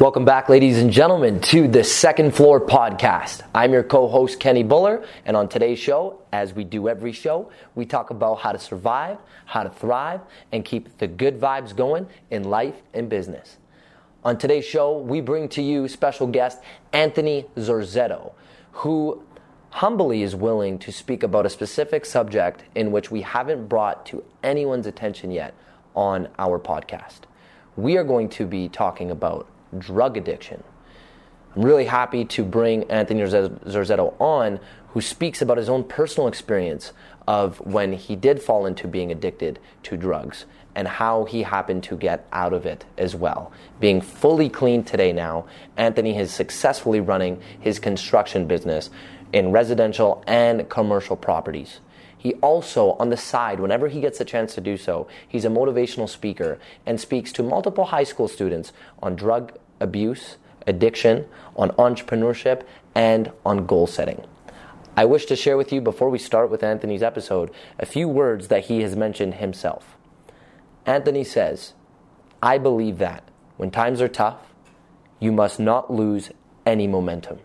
Welcome back, ladies and gentlemen, to the Second Floor Podcast. I'm your co host, Kenny Bhullar, and on today's show, as we do every show, we talk about how to survive, how to thrive, and keep the good vibes going in life and business. On today's show, we bring to you special guest Anthony Zorzetto, who humbly is willing to speak about a specific subject in which we haven't brought to anyone's attention yet on our podcast. We are going to be talking about drug addiction. I'm really happy to bring Anthony Zorzetto on, who speaks about his own personal experience of when he did fall into being addicted to drugs and how he happened to get out of it as well. Being fully clean today now, Anthony is successfully running his construction business in residential and commercial properties. He also, on the side, whenever he gets a chance to do so, he's a motivational speaker and speaks to multiple high school students on drug abuse, addiction, on entrepreneurship, and on goal setting. I wish to share with you before we start with Anthony's episode a few words that he has mentioned himself. Anthony says, I believe that when times are tough, you must not lose any momentum.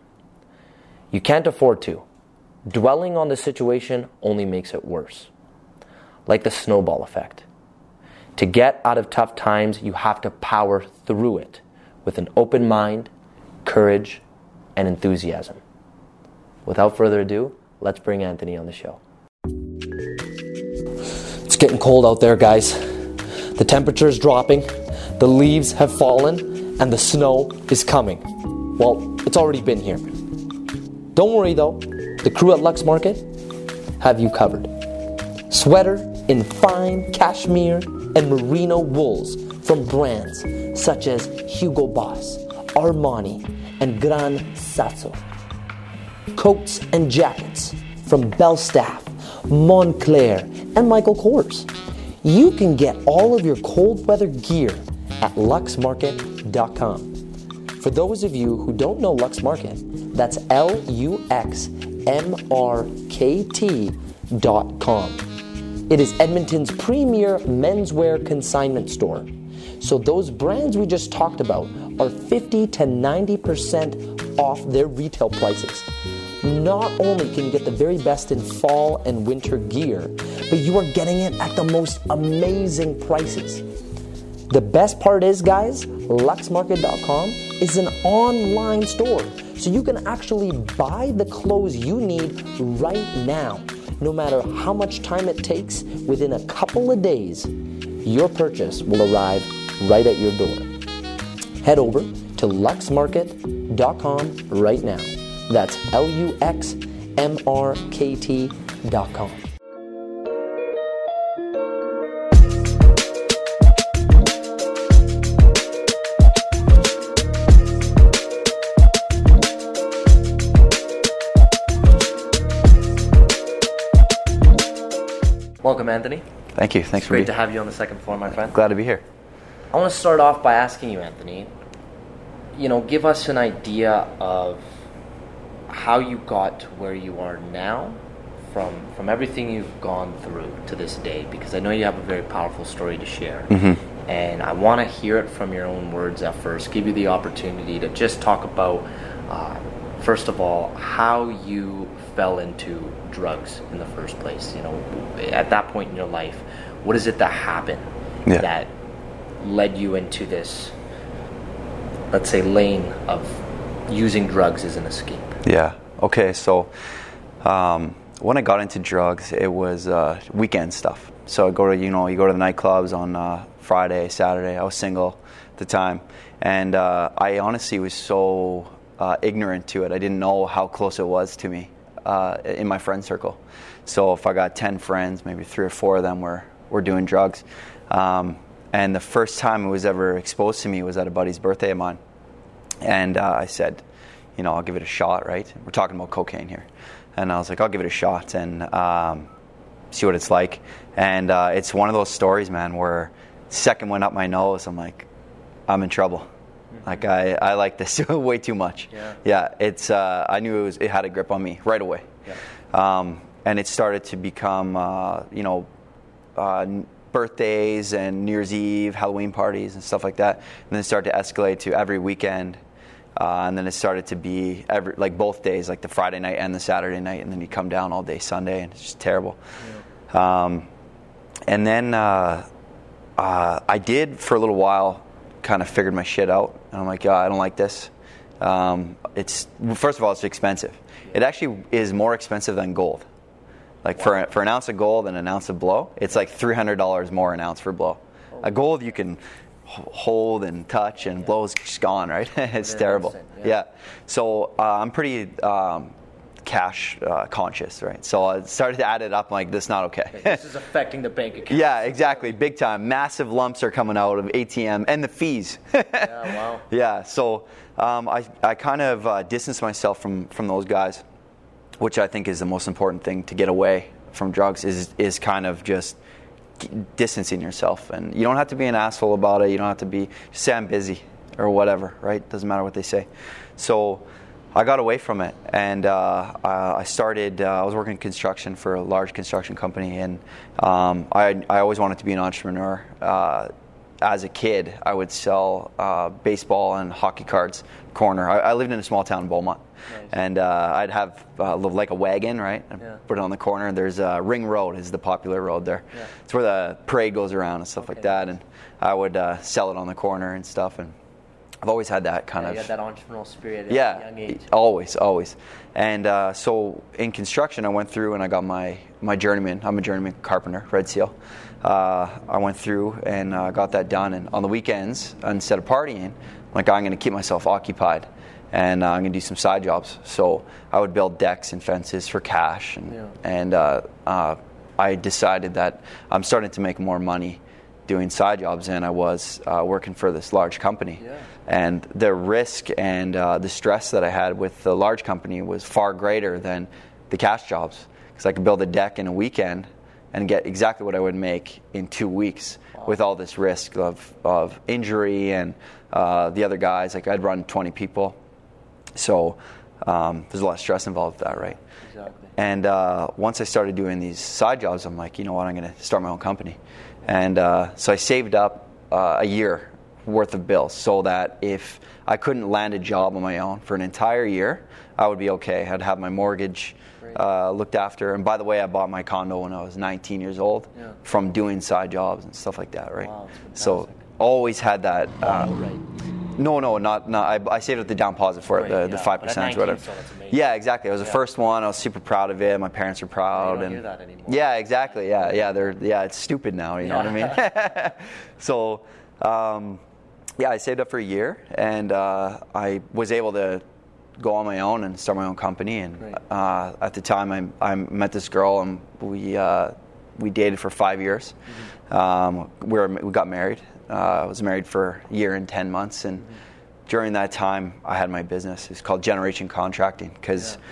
You can't afford to. Dwelling on the situation only makes it worse. Like the snowball effect. To get out of tough times, you have to power through it with an open mind, courage, and enthusiasm. Without further ado, let's bring Anthony on the show. It's getting cold out there, guys. The temperature is dropping, the leaves have fallen, and the snow is coming. Well, it's already been here. Don't worry though, the crew at Lux Market have you covered. Sweater in fine cashmere and merino wools from brands such as Hugo Boss, Armani, and Gran Sasso. Coats and jackets from Belstaff, Moncler, and Michael Kors. You can get all of your cold weather gear at luxmarket.com. For those of you who don't know Lux Market, that's L U X M R K T dot com. It is Edmonton's premier menswear consignment store. So, those brands we just talked about are 50 to 90% off their retail prices. Not only can you get the very best in fall and winter gear, but you are getting it at the most amazing prices. The best part is, guys, luxmarket.com is an online store. So you can actually buy the clothes you need right now. No matter how much time it takes, within a couple of days, your purchase will arrive right at your door. Head over to luxmarket.com right now. That's L U X M R K T.com. Welcome, Anthony. Thank you. Thanks It's for great being to have you on the second floor, my friend. Glad to be here. I want to start off by asking you, Anthony, you know, give us an idea of how you got to where you are now from from everything you've gone through to this day because I know you have a very powerful story to share. And I want to hear it from your own words at first. Give you the opportunity to just talk about uh, first of all how you fell into drugs in the first place. You know, at that point in your life, what is it that happened Yeah. that led you into this, let's say, lane of using drugs as an escape? Yeah. Okay. So um, when I got into drugs, it was uh, weekend stuff. So I go to you know you go to the nightclubs on uh, Friday, Saturday. I was single at the time, and uh, I honestly was so uh, ignorant to it. I didn't know how close it was to me uh, in my friend circle. So if I got ten friends, maybe three or four of them were were doing drugs. Um, and the first time it was ever exposed to me was at a buddy's birthday of mine. And uh, I said, you know, I'll give it a shot, right? We're talking about cocaine here. And I was like, I'll give it a shot and um, see what it's like. And uh, it's one of those stories, man, where second one up my nose, I'm like, I'm in trouble. Like I, I like this way too much. Yeah. Yeah. It's. Uh, I knew it was. It had a grip on me right away. Yeah. Um, and it started to become, uh, you know, uh, birthdays and New Year's Eve, Halloween parties and stuff like that. And then it started to escalate to every weekend. Uh, and then it started to be every like both days, like the Friday night and the Saturday night, and then you come down all day Sunday, and it's just terrible. Yeah. Um, and then uh, uh, I did for a little while, kind of figured my shit out, and I'm like, yeah, I don't like this. Um, it's first of all, it's expensive. It actually is more expensive than gold. Like for for an ounce of gold and an ounce of blow, it's like three hundred dollars more an ounce for blow. A gold you can hold and touch, and yeah. blow is just gone. Right? it's terrible. Yeah. yeah. So uh, I'm pretty. Um, cash uh, conscious, right? So I started to add it up. I'm like, this is not okay. This is affecting the bank account. yeah, exactly, big time. Massive lumps are coming out of ATM and the fees. yeah, wow. Yeah, so um, I I kind of uh, distanced myself from from those guys, which I think is the most important thing to get away from drugs is is kind of just distancing yourself and you don't have to be an asshole about it you don't have to be say i'm busy or whatever right doesn't matter what they say so I got away from it, and uh, I started. Uh, I was working in construction for a large construction company, and um, I, I always wanted to be an entrepreneur. Uh, as a kid, I would sell uh, baseball and hockey cards corner. I, I, lived in a small town in Beaumont, nice. and uh, I'd have uh, like a wagon, right? Yeah. Put it on the corner. There's Ring Road is the popular road there. Yeah. It's where the parade goes around and stuff okay. like that, and I would sell it on the corner and stuff, and I've always had that kind yeah, of. You had that entrepreneurial spirit yeah, young age. Always, always. And uh, so in construction, I went through and I got my, my journeyman. I'm a journeyman carpenter, Red Seal. Uh, I went through and uh, got that done. And on the weekends, instead of partying, I'm like, I'm going to keep myself occupied and uh, I'm going to do some side jobs. So I would build decks and fences for cash. And, yeah. and uh, uh, I decided that I'm starting to make more money doing side jobs than I was working for this large company. Yeah and the risk and uh, the stress that I had with the large company was far greater than the cash jobs because I could build a deck in a weekend and get exactly what I would make in two weeks wow. with all this risk of, of injury and uh, the other guys. Like I'd run 20 people, so um, there's a lot of stress involved with that, right? Exactly. And uh, once I started doing these side jobs, I'm like, you know what, I'm going to start my own company. And uh, so I saved up uh, a year worth of bills so that if I couldn't land a job on my own for an entire year, I would be okay. I'd have my mortgage uh, looked after. And by the way, I bought my condo when I was 19 years old yeah. from doing side jobs and stuff like that, right? Wow, so always had that. Uh, right. No, no, not, not I, I saved up the down deposit for it, the, the 5% or whatever. So yeah, exactly. It was yeah. the first one. I was super proud of it. My parents were proud. and Yeah, exactly. Yeah, yeah. They're yeah. It's stupid now. You know what I mean? so, um, yeah, I saved up for a year, and uh, I was able to go on my own and start my own company. And uh, at the time, I, I, met this girl, and we uh, we dated for five years. Mm-hmm. Um, we, were, we got married. Uh, I was married for a year and ten months, and mm-hmm. during that time, I had my business. It's called Generation Contracting because. Yeah.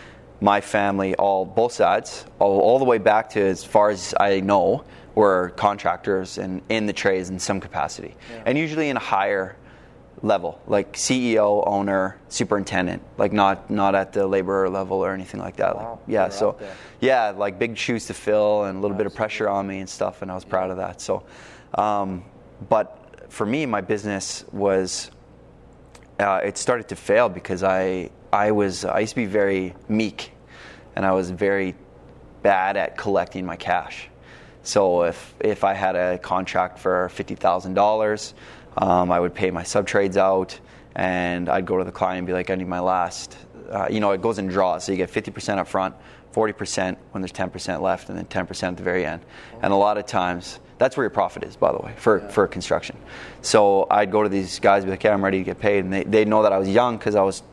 My family, all both sides, all, all the way back to as far as I know, were contractors and in the trades in some capacity, yeah. and usually in a higher level, like CEO, owner, superintendent, like not not at the laborer level or anything like that. Wow, like, yeah, so yeah, like big shoes to fill and a little Absolutely. bit of pressure on me and stuff, and I was yeah. proud of that. So, um, but for me, my business was uh, it started to fail because I I was I used to be very meek, and I was very bad at collecting my cash. So if if I had a contract for fifty thousand dollars, um, I would pay my sub trades out, and I'd go to the client and be like, I need my last. Uh, you know, it goes in draws, so you get fifty percent up front, forty percent when there's ten percent left, and then ten percent at the very end. And a lot of times, that's where your profit is, by the way, for, yeah. for construction. So I'd go to these guys, be like, "Yeah, I'm ready to get paid," and they they know that I was young because I was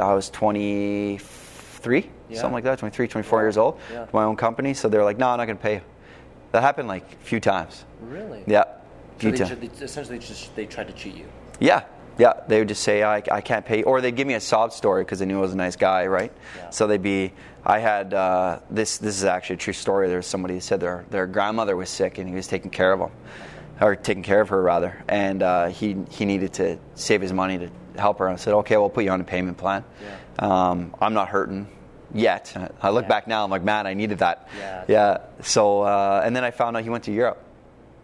I was 23, yeah. something like that, 23, 24 yeah. years old, my own company. So they're like, "No, I'm not going to pay you." That happened like a few times. Really? Yeah. So they, they, essentially just they tried to cheat you. Yeah. Yeah, they would just say I, I can't pay, or they'd give me a sob story because they knew I was a nice guy, right? Yeah. So they'd be, I had uh, this. This is actually a true story. There was somebody who said their their grandmother was sick and he was taking care of them, or taking care of her rather, and uh, he he needed to save his money to help her. And I said, okay, we'll put you on a payment plan. Yeah. Um, I'm not hurting yet. I look yeah. back now, I'm like, man, I needed that. Yeah. Yeah. So, uh, and then I found out he went to Europe.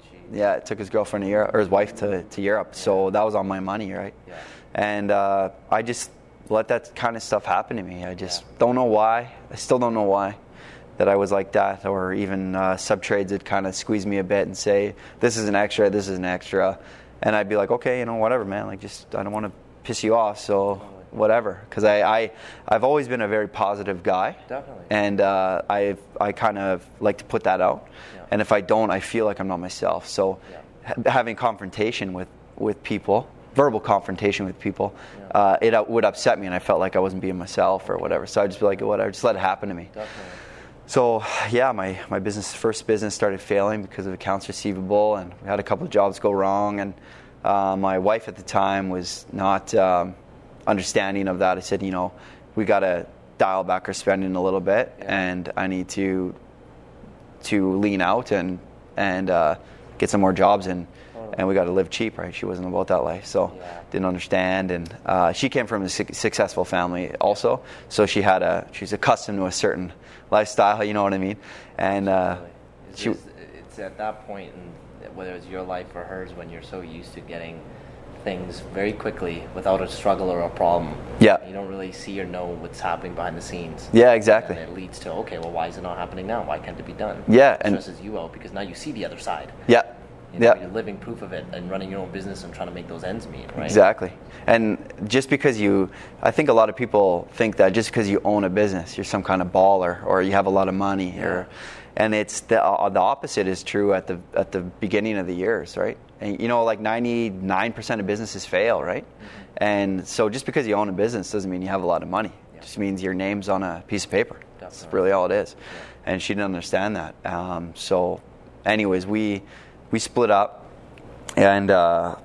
Jeez. Yeah, took his girlfriend to Europe, or his wife to, to Europe. So that was on my money, right? Yeah. And uh, I just let that kind of stuff happen to me. I just Yeah. don't know why. I still don't know why that I was like that, or even uh, sub trades would kind of squeeze me a bit and say, "This is an extra. This is an extra," and I'd be like, "Okay, you know, whatever, man. Like, just I don't want to piss you off, so whatever." Because I, I I've always been a very positive guy, Definitely. and uh, I I kind of like to put that out. Yeah. And if I don't, I feel like I'm not myself. So Yeah. ha- having confrontation with with people, verbal confrontation with people, Yeah. uh, it would upset me, and I felt like I wasn't being myself or whatever. So I'd just be like, whatever, just let it happen to me. Definitely. So yeah, my, my business first business started failing because of accounts receivable, and we had a couple of jobs go wrong. And uh, my wife at the time was not um, understanding of that. I said, you know, we got to dial back our spending a little bit, Yeah. and I need to to lean out and and uh, get some more jobs and. And we got to live cheap, right? She wasn't about that life, so Yeah. didn't understand. And uh, she came from a su- successful family also, so she had a she's accustomed to a certain lifestyle. You know what I mean? And uh, It's, she, just- it's at that point, and whether it's your life or hers, when you're so used to getting things very quickly without a struggle or a problem. Yeah. You don't really see or know what's happening behind the scenes. yeah, exactly. And it leads to okay, well, why is it not happening now? Why can't it be done? Yeah, it and- stresses you out because now you see the other side. Yeah, You know, yeah. You're living proof of it and running your own business and trying to make those ends meet, right? Exactly. And just because you, I think a lot of people think that just because you own a business, you're some kind of baller or you have a lot of money, or, and it's the uh, the opposite is true at the at the beginning of the years, right? And you know, like 99% of businesses fail, right? And so just because you own a business doesn't mean you have a lot of money. It just means your name's on a piece of paper. That's really all it is. And she didn't understand that. Um, so, anyways, we we split up and uh,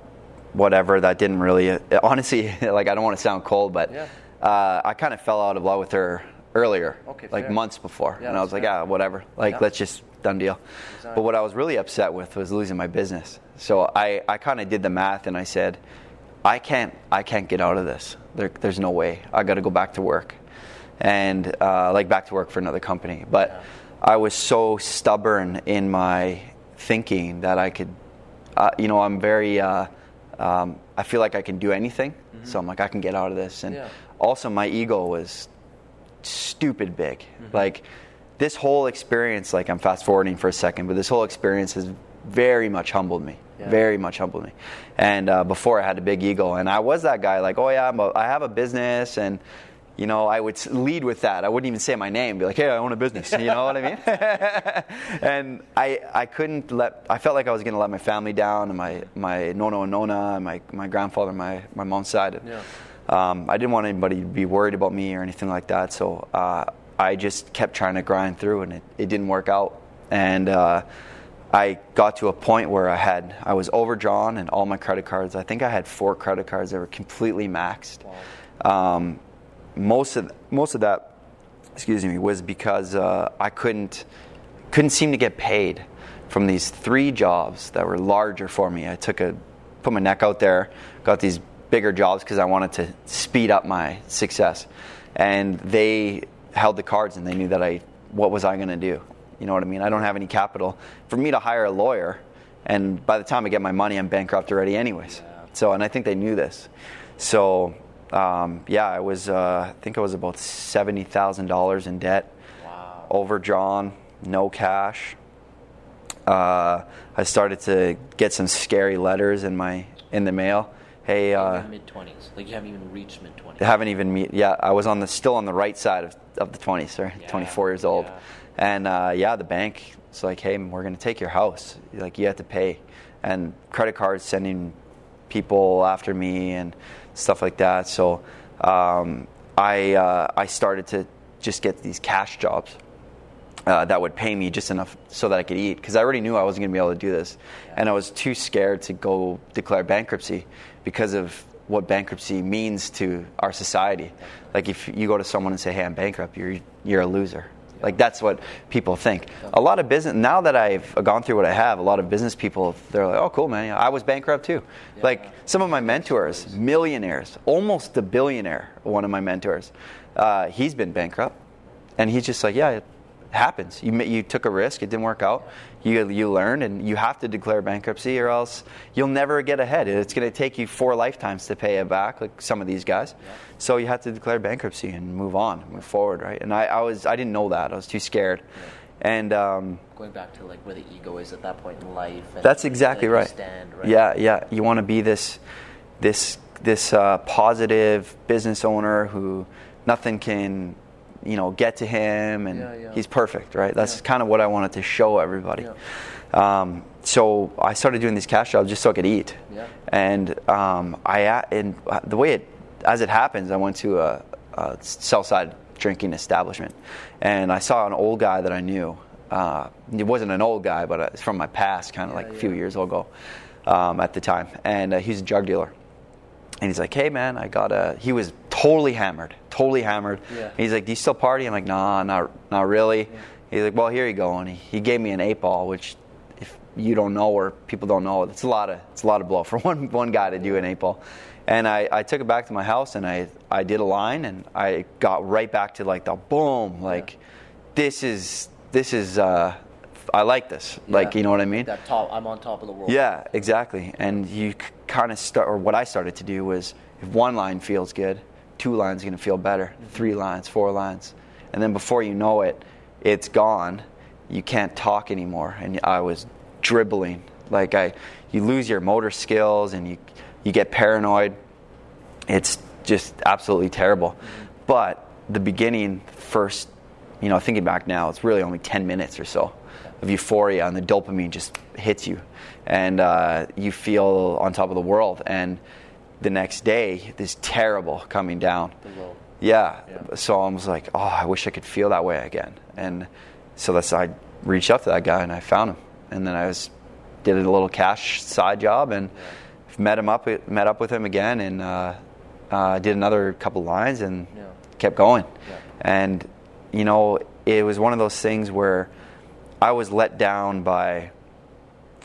whatever that didn't really honestly like i don't want to sound cold but Yeah. uh, i kind of fell out of love with her earlier Okay, like fair. months before Yeah, and i was that's like fair. yeah whatever like Yeah. let's just done deal Exactly. but what i was really upset with was losing my business so i, I kind of did the math and i said i can't i can't get out of this there, there's no way i got to go back to work and uh, like back to work for another company but i was so stubborn in my thinking that i could uh, you know, I'm very. Uh, um, I feel like I can do anything, so I'm like I can get out of this. And Yeah. also, my ego was stupid big. Like this whole experience. Like I'm fast forwarding for a second, but this whole experience has very much humbled me. Yeah. Very much humbled me. And uh, before I had a big ego, and I was that guy. Like, oh yeah, I'm a, I have a business, and you know, I would lead with that. I wouldn't even say my name. Be like, hey, I own a business. You know what I mean? and I, I couldn't let. I felt like I was going to let my family down, and my my nono and nona, and my my grandfather, my my mom's side. Yeah. Um, I didn't want anybody to be worried about me or anything like that. So uh, I just kept trying to grind through, and it, it didn't work out. And uh, I got to a point where I had I was overdrawn, and all my credit cards. I think I had four credit cards that were completely maxed. Um, most of most of that, excuse me, was because uh, I couldn't couldn't seem to get paid from these three jobs that were larger for me. I took a put my neck out there, got these bigger jobs because I wanted to speed up my success, and they held the cards and they knew that I what was I going to do. You know what I mean? I don't have any capital for me to hire a lawyer, and by the time I get my money, I'm bankrupt already, anyways. So, and I think they knew this. So, um, yeah, I was. Uh, I think I was about seventy thousand dollars in debt, Wow. overdrawn, no cash. Uh, I started to get some scary letters in my in the mail. Hey, uh, mid twenties, like you haven't even reached mid twenties. haven't even meet. Yeah, I was on the still on the right side of, of the twenties, right? Yeah, Twenty four years old, yeah. and uh, yeah, the bank was like, "Hey, we're going to take your house. Like, you have to pay," and credit cards sending people after me and stuff like that. So um, I uh, I started to just get these cash jobs. Uh, that would pay me just enough so that I could eat because I already knew I wasn't going to be able to do this, and I was too scared to go declare bankruptcy because of what bankruptcy means to our society. Like if you go to someone and say, "Hey, I'm bankrupt," you're you're a loser. Like that's what people think. A lot of business now that I've gone through what I have, a lot of business people they're like, "Oh, cool, man. I was bankrupt too." Like some of my mentors, millionaires, almost a billionaire. One of my mentors, uh, he's been bankrupt, and he's just like, "Yeah, It happens. You you took a risk. It didn't work out. You you learned, and you have to declare bankruptcy, or else you'll never get ahead. It's going to take you four lifetimes to pay it back, like some of these guys. So you have to declare bankruptcy and move on, move forward, right? And I, I was I didn't know that. I was too scared, and. Um, Going back to like where the ego is at that point in life. And That's exactly right. Stand, right. Yeah, yeah. You want to be this, this, this uh, positive business owner who nothing can, you know, get to him, and Yeah, yeah. he's perfect, right? That's kind of what I wanted to show everybody. Um, so I started doing these cash jobs just so I could eat. And um, I and uh, the way it, as it happens, I went to a, a south side drinking establishment, and I saw an old guy that I knew. Uh, he wasn't an old guy, but uh, it's from my past, kind of like a few years ago um, at the time, and uh, he's a drug dealer. And he's like, "Hey, man, I got a." He was totally hammered, totally hammered. Yeah. He's like, "Do you still party?" I'm like, "Nah, not not really." He's like, "Well, here you go," and he, he gave me an eight ball, which, if you don't know or people don't know, it's a lot of it's a lot of blow for one one guy to do an eight ball. And I, I took it back to my house and I I did a line and I got right back to like the boom, like this is this is uh, I like this, like you know what I mean? That top. I'm on top of the world. Yeah, exactly. And you kind of start, or what I started to do was, if one line feels good, two lines are going to feel better, three lines, four lines, and then before you know it, it's gone. You can't talk anymore, and I was dribbling like I. You lose your motor skills, and you you get paranoid. It's just absolutely terrible. But the beginning, first, you know, thinking back now, it's really only 10 minutes or so of euphoria, and the dopamine just hits you, and uh, you feel on top of the world. And the next day, this terrible coming down. Yeah. Yeah. So I was like, oh, I wish I could feel that way again. And so that's I reached out to that guy and I found him. And then I was did a little cash side job and met him up met up with him again and uh, uh, did another couple lines and Yeah. kept going. Yeah. And you know, it was one of those things where I was let down by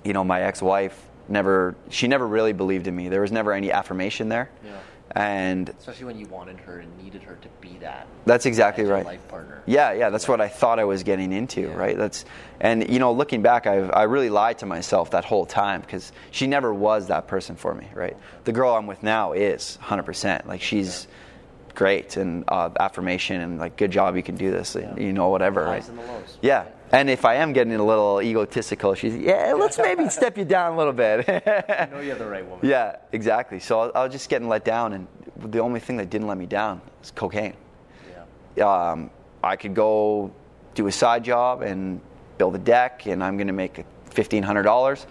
you know my ex-wife never she never really believed in me. There was never any affirmation there. Yeah. And Especially when you wanted her and needed her to be that. That's exactly right. Life partner. Yeah, yeah, that's what I thought I was getting into, Yeah. right? That's and you know, looking back, I I really lied to myself that whole time because she never was that person for me, right? The girl I'm with now is 100%. Like she's great and uh, affirmation and like good job, you can do this, Yeah. you know, whatever, right? and the lows. Yeah. And if I am getting a little egotistical, she's yeah, let's maybe step you down a little bit. I know you're the right woman. Yeah, exactly. So I, I was just getting let down, and the only thing that didn't let me down was cocaine. Yeah. Um, I could go do a side job and build a deck, and I'm going to make fifteen hundred dollars.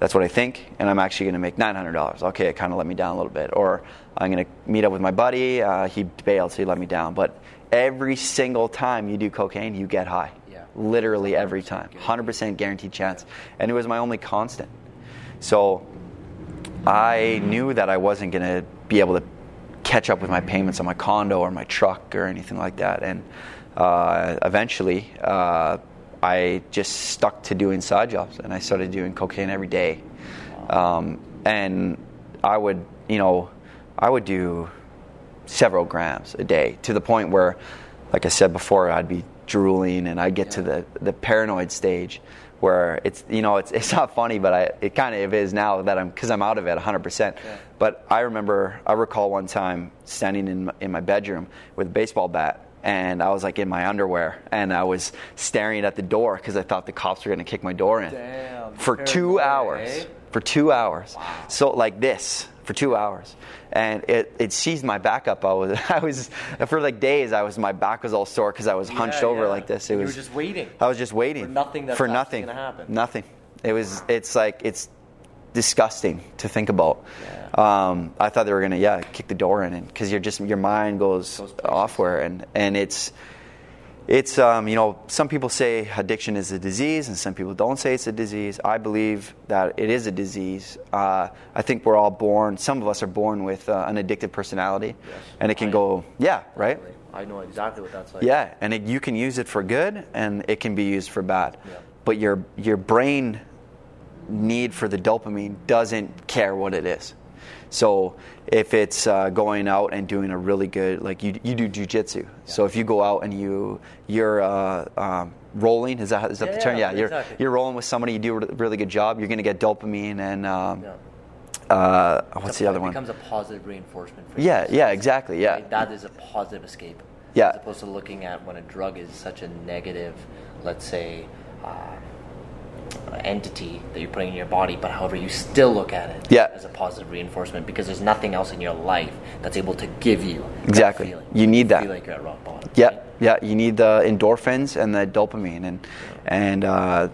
That's what I think, and I'm actually going to make nine hundred dollars. Okay, it kind of let me down a little bit. Or I'm going to meet up with my buddy. Uh, he bailed, so he let me down. But every single time you do cocaine, you get high. Literally every time, hundred percent guaranteed chance, and it was my only constant. So I knew that I wasn't going to be able to catch up with my payments on my condo or my truck or anything like that. And uh, eventually, uh, I just stuck to doing side jobs and I started doing cocaine every day. Um, and I would, you know, I would do several grams a day to the point where, like I said before, I'd be drooling and I'd get to the, the paranoid stage where it's you know it's it's not funny but I it kind of is now that I'm because I'm out of it 100%. But I remember I recall one time standing in my, in my bedroom with a baseball bat and I was like in my underwear and I was staring at the door because I thought the cops were going to kick my door in Damn, for two hours eh? for two hours. So like this for two hours, and it, it seized my back up. I was I was for like days. I was my back was all sore because I was hunched Yeah, over yeah. like this. It You were was just waiting. I was just waiting For nothing that's for nothing gonna happen. Nothing. It was. It's like it's disgusting to think about. Um, I thought they were gonna yeah kick the door in because you're just your mind goes, Goes places. offwhere and and it's it's um, you know some people say addiction is a disease and some people don't say it's a disease. I believe that it is a disease. Uh, i think we're all born some of us are born with uh, an addictive personality. Yes. and it can I- go yeah right? I know exactly what that's like. yeah and it, you can use it for good and it can be used for bad. Yeah. but your your brain need for the dopamine doesn't care what it is So if it's uh, going out and doing a really good, like you, you do jujitsu. So if you go out and you you're uh, um, rolling, is that is that Yeah, the term? yeah, Yeah, you're exactly. you're rolling with somebody. You do a really good job. You're going to get dopamine and um, Yeah. uh, what's the other one? it becomes a positive reinforcement for Yeah, you. yeah, exactly. Yeah? That is a positive escape. Yeah. As opposed to looking at when a drug is such a negative, let's say, uh, entity that you're putting in your body, but however you still look at it Yeah. as a positive reinforcement because there's nothing else in your life that's able to give you that Exactly. feeling. You need that. Feel like you're at rock bottom. Yeah, right? yeah. You need the endorphins and the dopamine, and and uh,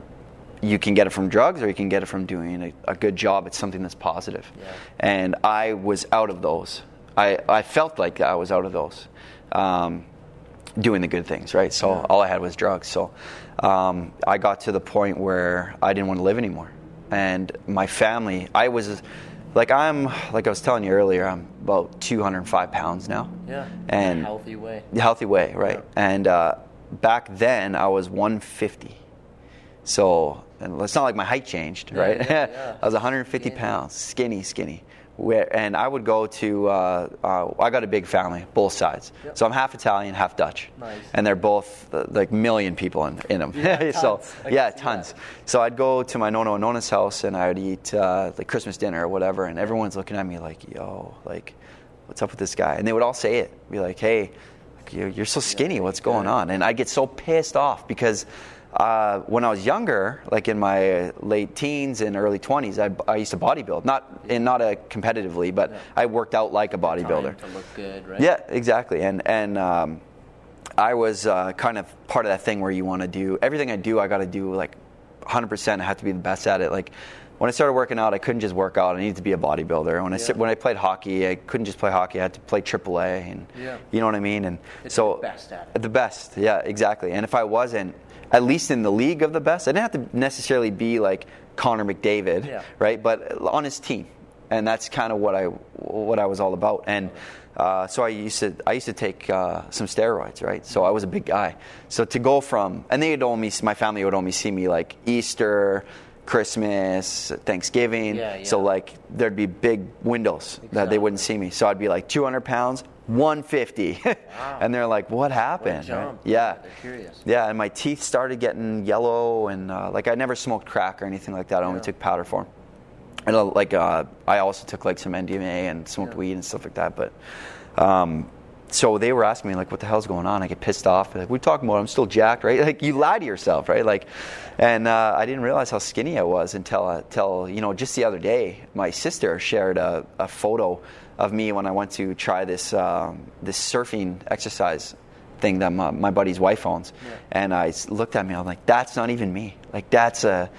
you can get it from drugs, or you can get it from doing a, a good job at something that's positive. Yeah. And I was out of those. I I felt like I was out of those, um, doing the good things, right? So all I had was drugs. So um, I got to the point where I didn't want to live anymore, and my family. I was. Like I'm, like I was telling you earlier, I'm about 205 pounds now. Yeah. And healthy way. the healthy way, right? Yeah. And uh, back then I was 150. So and it's not like my height changed, right? yeah, yeah. I was 150 Skinny. pounds, skinny, skinny. Where, and I would go to, uh, uh, I got a big family, both sides. Yep. So I'm half Italian, half Dutch. Nice. And they're both uh, like million people in, in them. Yeah, so. I yeah, tons. that. So I'd go to my Nono and Nona's house and I would eat uh, like Christmas dinner or whatever, and everyone's looking at me like, yo, like, what's up with this guy? And they would all say it, be like, hey, you're, you're so skinny, what's going on? And I'd get so pissed off because uh, when I was younger, like in my late teens and early 20s, I, I used to bodybuild, not in not a competitively, but I worked out like a bodybuilder. To look good, right? Yeah, exactly. And and um, I was uh, kind of part of that thing where you want to do everything I do. I got to do like 100%. I have to be the best at it. Like when I started working out, I couldn't just work out. I needed to be a bodybuilder. When I Yeah. when I played hockey, I couldn't just play hockey. I had to play AAA, and Yeah. you know what I mean. And It's so the best at it. the best, yeah, exactly. And if I wasn't at least in the league of the best, I didn't have to necessarily be like Connor McDavid, Yeah. right? But on his team, and that's kind of what I what I was all about. And uh, so I used to I used to take uh, some steroids, right? So I was a big guy. So to go from and they would only my family would only see me like Easter. Christmas, Thanksgiving. Yeah, yeah. So like there'd be big windows that they wouldn't see me. So I'd be like 200 pounds, 150, and they're like, "What happened?" Right? Yeah, They're curious. yeah, and my teeth started getting yellow, and uh, like I never smoked crack or anything like that. I only Yeah. took powder form. And uh, like uh, I also took like some MDMA and smoked Yeah. weed and stuff like that. But um, so they were asking me like, "What the hell's going on?" I get pissed off. Like, we're talking about I'm still jacked, right? Like you lie to yourself, right? Like, and uh, I didn't realize how skinny I was until uh, until you know just the other day, my sister shared a, a photo of me when I went to try this um, this surfing exercise thing that my, my buddy's wife owns, and I looked at me. I'm like, "That's not even me. Like that's a."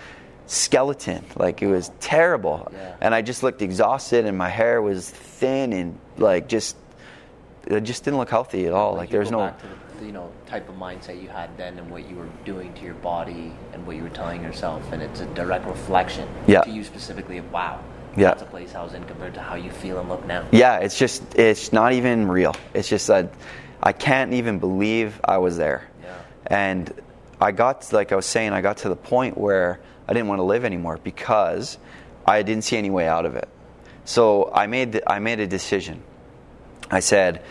skeleton like it was terrible Yeah. and i just looked exhausted and my hair was thin and like just it just didn't look healthy at all like, you there's no back to the, you know type of mindset you had then and what you were doing to your body and what you were telling yourself and it's a direct reflection Yeah. to you specifically of wow Yeah. that's a place I was in compared to how you feel and look now. Yeah it's just it's not even real. It's just that i can't even believe i was there. Yeah. and i got like i was saying i got to the point where i didn't want to live anymore because i didn't see any way out of it. So i made the, i made a decision. I said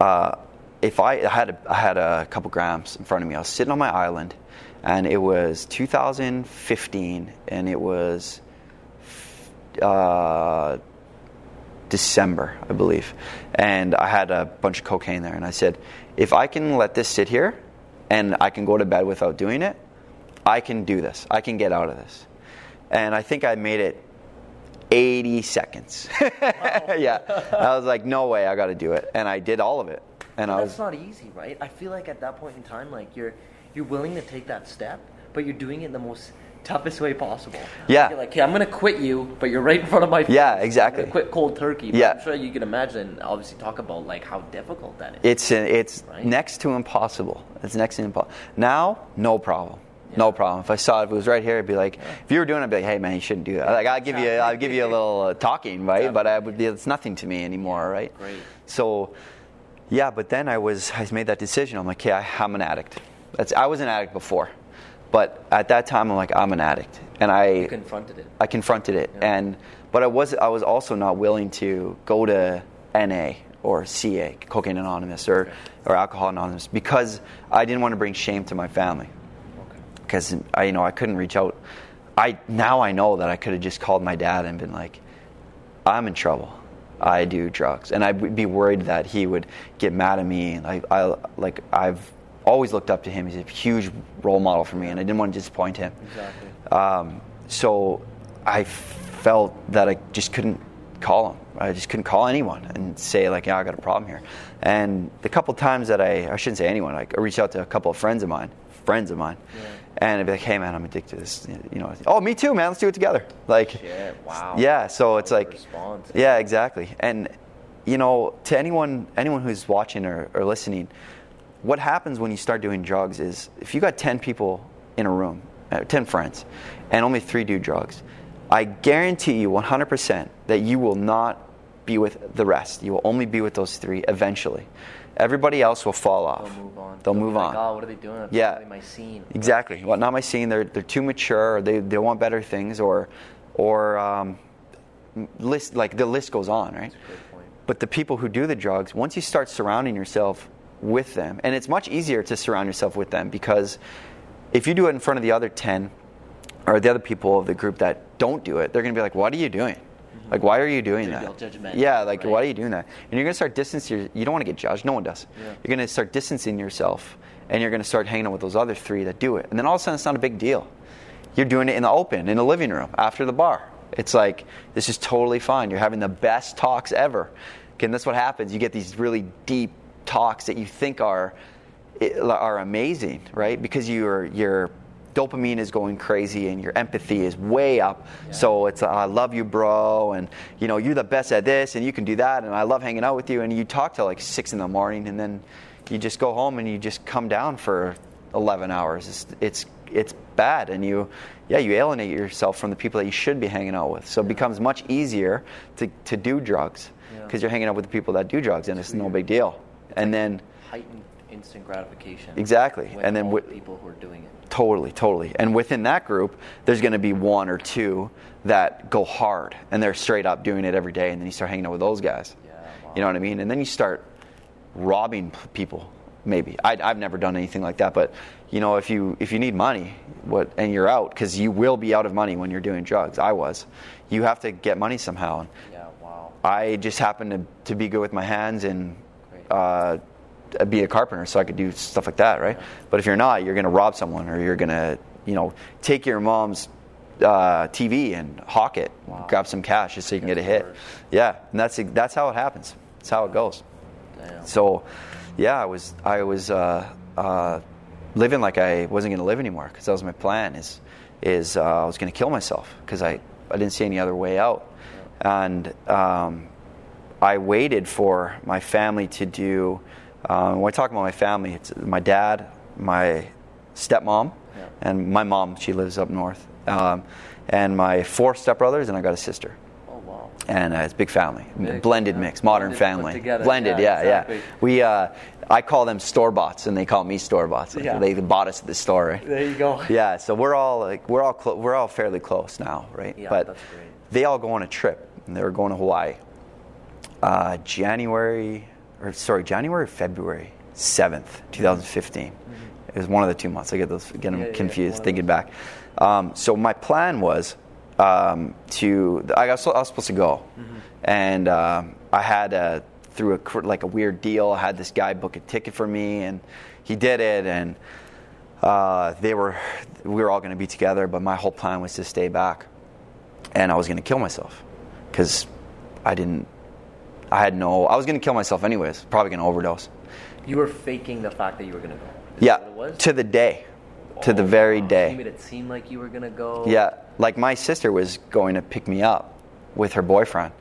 uh, if I, I had a, I had a couple grams in front of me, I was sitting on my island, and it was 2015, and it was uh, December, I believe, and I had a bunch of cocaine there, and I said, if I can let this sit here, and I can go to bed without doing it, I can do this. I can get out of this, and I think I made it 80 seconds. yeah, I was like, no way, I got to do it, and I did all of it, and I was that's not easy right? I feel like at that point in time like you're you're willing to take that step but you're doing it in the most toughest way possible Yeah. you're like okay I'm gonna quit you but you're right in front of my face Yeah, exactly. quit cold turkey but Yeah. I'm sure you can imagine obviously talk about like how difficult that is It's it's Right? next to impossible. It's next to impossible. Now, no problem. No problem. If I saw it, if it was right here, I'd be like, if you were doing it, I'd be like, hey man, you shouldn't do that. Like I'll give you, I'll give you a little uh, talking, right? But I would be, it's nothing to me anymore, right? Great. So, yeah. But then I was, I made that decision. I'm like, okay, I, I'm an addict. That's, I was an addict before, but at that time, I'm like, I'm an addict, and I, you confronted it I confronted it, Yeah. and but I was I was also not willing to go to NA or CA, Cocaine Anonymous, or or Alcohol Anonymous, because I didn't want to bring shame to my family. Because I you know I couldn't reach out. I now I know that I could have just called my dad and been like, I'm in trouble. I do drugs, and I'd be worried that he would get mad at me. I, I like I've always looked up to him. He's a huge role model for me, and I didn't want to disappoint him. Exactly. Um, so I felt that I just couldn't call him. I just couldn't call anyone and say like, "Yeah, I got a problem here." And the couple times that I, I shouldn't say anyone, like, I reached out to a couple of friends of mine, friends of mine, and I'd be like, "Hey, man, I'm addicted to this." You know, oh, me too, man. Let's do it together. Like, Shit, wow. yeah. So it's like, yeah, exactly. And you know, to anyone anyone who's watching or, or listening, what happens when you start doing drugs is if you got ten people in a room, uh, ten friends, and only three do drugs, I guarantee you 100% that you will not be with the rest. You will only be with those three eventually. Everybody else will fall off. They'll move on. They'll be move like, on. Oh, what are they doing? Yeah. my scene. Exactly. Well, not my scene. They're they're too mature. Or they they want better things, or or um, list like the list goes on, right? Good point. But the people who do the drugs, once you start surrounding yourself with them, and it's much easier to surround yourself with them because if you do it in front of the other ten or the other people of the group that don't do it, they're going to be like, "What are you doing? Like, why are you doing that?" Yeah, like, right? why are you doing that? And you're going to start distancing. your- You don't want to get judged. No one does. Yeah. You're going to start distancing yourself, and you're going to start hanging out with those other three that do it. And then all of a sudden, it's not a big deal. You're doing it in the open, in the living room, after the bar. It's like this is totally fine. You're having the best talks ever. Okay, and that's what happens. You get these really deep talks that you think are are amazing, right? Because your your dopamine is going crazy and your empathy is way up. So it's I love you, bro, and you know you're the best at this, and you can do that, and I love hanging out with you. And you talk till like six in the morning, and then you just go home and you just come down for 11 hours. It's it's it's bad, and you yeah you alienate yourself from the people that you should be hanging out with. So it becomes much easier to to do drugs Yeah. because you're hanging out with the people that do drugs, and it's no big deal. And then Heightened instant gratification. Exactly. And then all wi- the people who are doing it. Totally, totally. And within that group, there's going to be one or two that go hard and they're straight up doing it every day. And then you start hanging out with those guys. Yeah, wow. You know what I mean? And then you start robbing people. Maybe I, I've never done anything like that, but you know, if you if you need money, what and you're out because you will be out of money when you're doing drugs. I was. You have to get money somehow. Yeah, wow. I just happened to, to be good with my hands and. Uh, be a carpenter, so I could do stuff like that, right? But if you're not, you're going to rob someone, or you're going to, you know, take your mom's uh, TV and hawk it, Wow. grab some cash just so you can get a hit. Yeah, and that's that's how it happens. That's how it goes. Damn. So, yeah, I was I was uh, uh, living like I wasn't going to live anymore because that was my plan. Is is uh, I was going to kill myself because I I didn't see any other way out, and um, I waited for my family to do. Um, when I talk about my family, it's my dad, my stepmom, Yeah. and my mom. She lives up north, um, and my four stepbrothers, and I got a sister oh, wow. and uh, it's a big family, Big, blended yeah. mix, modern Blended, family, together, blended. yeah, Yeah, exactly. yeah. We, uh, I call them store bots, and they call me store bots. Like, Yeah. They bought us at the store, right? There you go. Yeah, so we're all like we're all clo- we're all fairly close now, right? Yeah, but that's great. they all go on a trip, and they were going to Hawaii. Uh, January, or sorry, January, February seventh, two thousand fifteen. It was one of the two months. I get those get them Mm-hmm. Yeah, yeah, confused of thinking back. Um, so my plan was um, to I was, I was supposed to go, Mm-hmm. and um, I had a, through a like a weird deal. I had this guy book a ticket for me, and he did it, and uh, they were we were all going to be together. But my whole plan was to stay back, and I was going to kill myself because I didn't. I had no. I was going to kill myself anyways. Probably going to overdose. You were faking the fact that you were going to go. Is Yeah, that what it was? to the day, to the Oh, very wow. day. You made it seem like you were going to go. Yeah, like my sister was going to pick me up with her boyfriend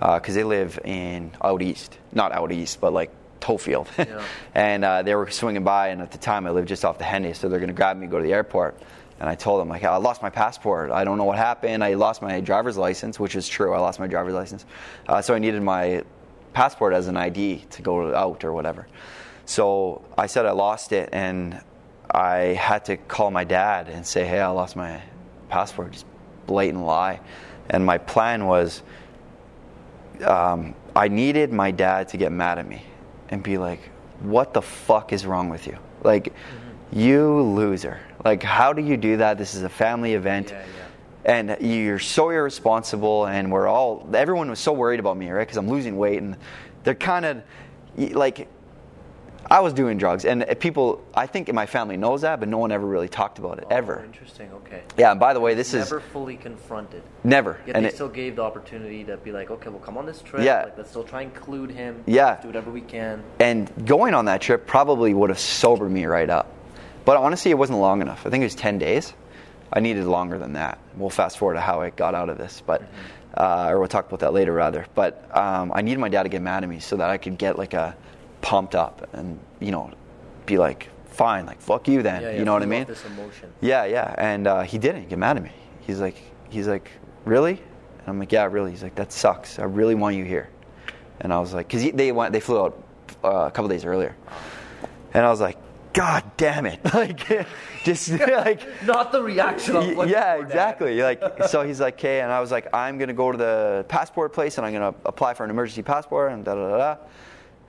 because they live in out east, not out east, but like Tofield. Yeah. and uh, they were swinging by, and at the time I lived just off the Henday, so they're going to grab me, go to the airport. And I told them like I lost my passport. I don't know what happened. I lost my driver's license, which is true. I lost my driver's license, uh, so I needed my passport as an ID to go out or whatever. So I said I lost it, and I had to call my dad and say, "Hey, I lost my passport." Just blatant lie. and my plan was um, I needed my dad to get mad at me and be like, "What the fuck is wrong with you? Like, Mm-hmm. you loser! Like, how do you do that? This is a family event." Yeah, yeah. And you're so irresponsible, and we're all, everyone was so worried about me, right? Because I'm losing weight, and they're kind of like, I was doing drugs, and uh, people, I think my family knows that, but no one ever really talked about it, Oh, ever. Interesting. Okay. Yeah, and by the way, this Never is never fully confronted. never. Yet and they it- still gave the opportunity to be like, okay, we'll come on this trip. Yeah. Like, let's still try and include him. Yeah. Let's do whatever we can. and going on that trip probably would have sobered me right up. But honestly, it wasn't long enough. I think it was 10 days. I needed longer than that. We'll fast forward to how I got out of this, but uh, or we'll talk about that later, rather. But um, I needed my dad to get mad at me so that I could get like a pumped up and you know be like, fine, like fuck you then. Yeah, yeah, you know what I mean? Yeah, yeah. And uh, he didn't get mad at me. He's like, he's like, really? And I'm like, yeah, really. He's like, that sucks. I really want you here. And I was like, because they went, they flew out uh, a couple days earlier. And I was like, God damn it! Like, just like. Not the reaction of yeah, poor dad. exactly. Like, so he's like, "Okay," and I was like, "I'm gonna go to the passport place and I'm gonna apply for an emergency passport and da da da." da.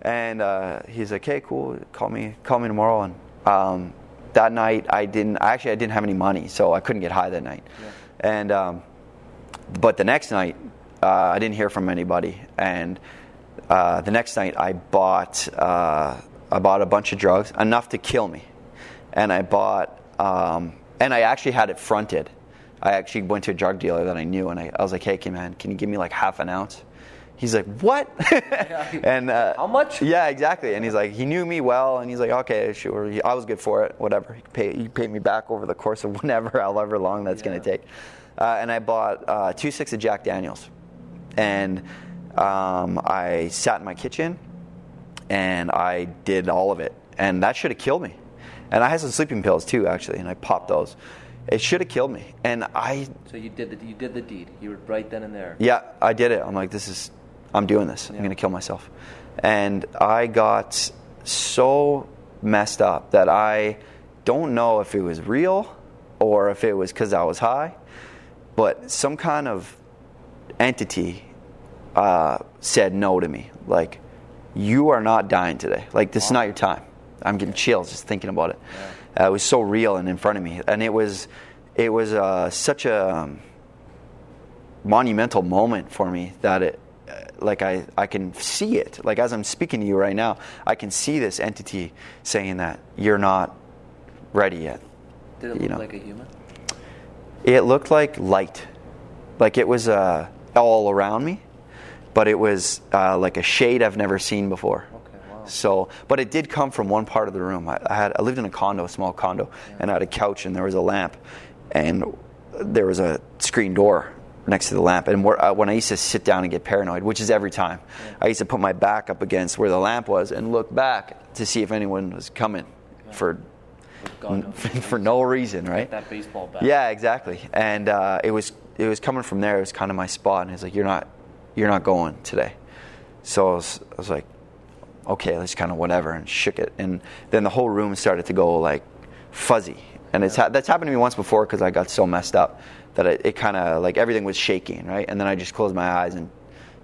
And uh, he's like, "Okay, cool. Call me, call me tomorrow." And um, that night, I didn't. Actually, I didn't have any money, so I couldn't get high that night. And um, but the next night, uh, I didn't hear from anybody. And uh, the next night, I bought uh, I bought a bunch of drugs, enough to kill me. And I bought, um, and I actually had it fronted. I actually went to a drug dealer that I knew, and I, I was like, "Hey, man, can you give me like half an ounce?" He's like, "What?" and uh, How much? Yeah, exactly. And he's like, he knew me well, and he's like, "Okay, sure." I was good for it. Whatever. He paid, he paid me back over the course of whenever, however long that's going to take. Uh, and I bought uh, two six of Jack Daniels, and um, I sat in my kitchen, and I did all of it, and that should have killed me. And I had some sleeping pills too, actually, and I popped those. It should have killed me, and I So you did the you did the deed. You were right then and there. yeah, I did it. I'm like, this is, I'm doing this. I'm going to kill myself. And I got so messed up that I don't know if it was real or if it was because I was high, but some kind of entity uh, said no to me. Like, you are not dying today. Like, this is not your time. I'm getting chills just thinking about it. Uh, it was so real and in front of me, and it was, it was uh, such a. Um, monumental moment for me that it uh, like I, I can see it like as i'm speaking to you right now i can see this entity saying that you're not ready yet Did it You look know. like a human? it looked like light like it was uh, all around me but it was uh, like a shade i've never seen before Okay, wow. so but it did come from one part of the room i, I had i lived in a condo a small condo and i had a couch and there was a lamp and there was a screen door next to the lamp and where, uh, when i used to sit down and get paranoid which is every time i used to put my back up against where the lamp was and look back to see if anyone was coming for God knows. for no reason right That baseball bat. yeah, exactly. And uh, it was it was coming from there. It was kind of my spot. And he's like, "You're not, you're not going today." So I was, I was like, "Okay, let's kind of whatever," and shook it. And then the whole room started to go like fuzzy. And it's ha- that's happened to me once before because I got so messed up that it, it kind of like everything was shaking, right? And then I just closed my eyes and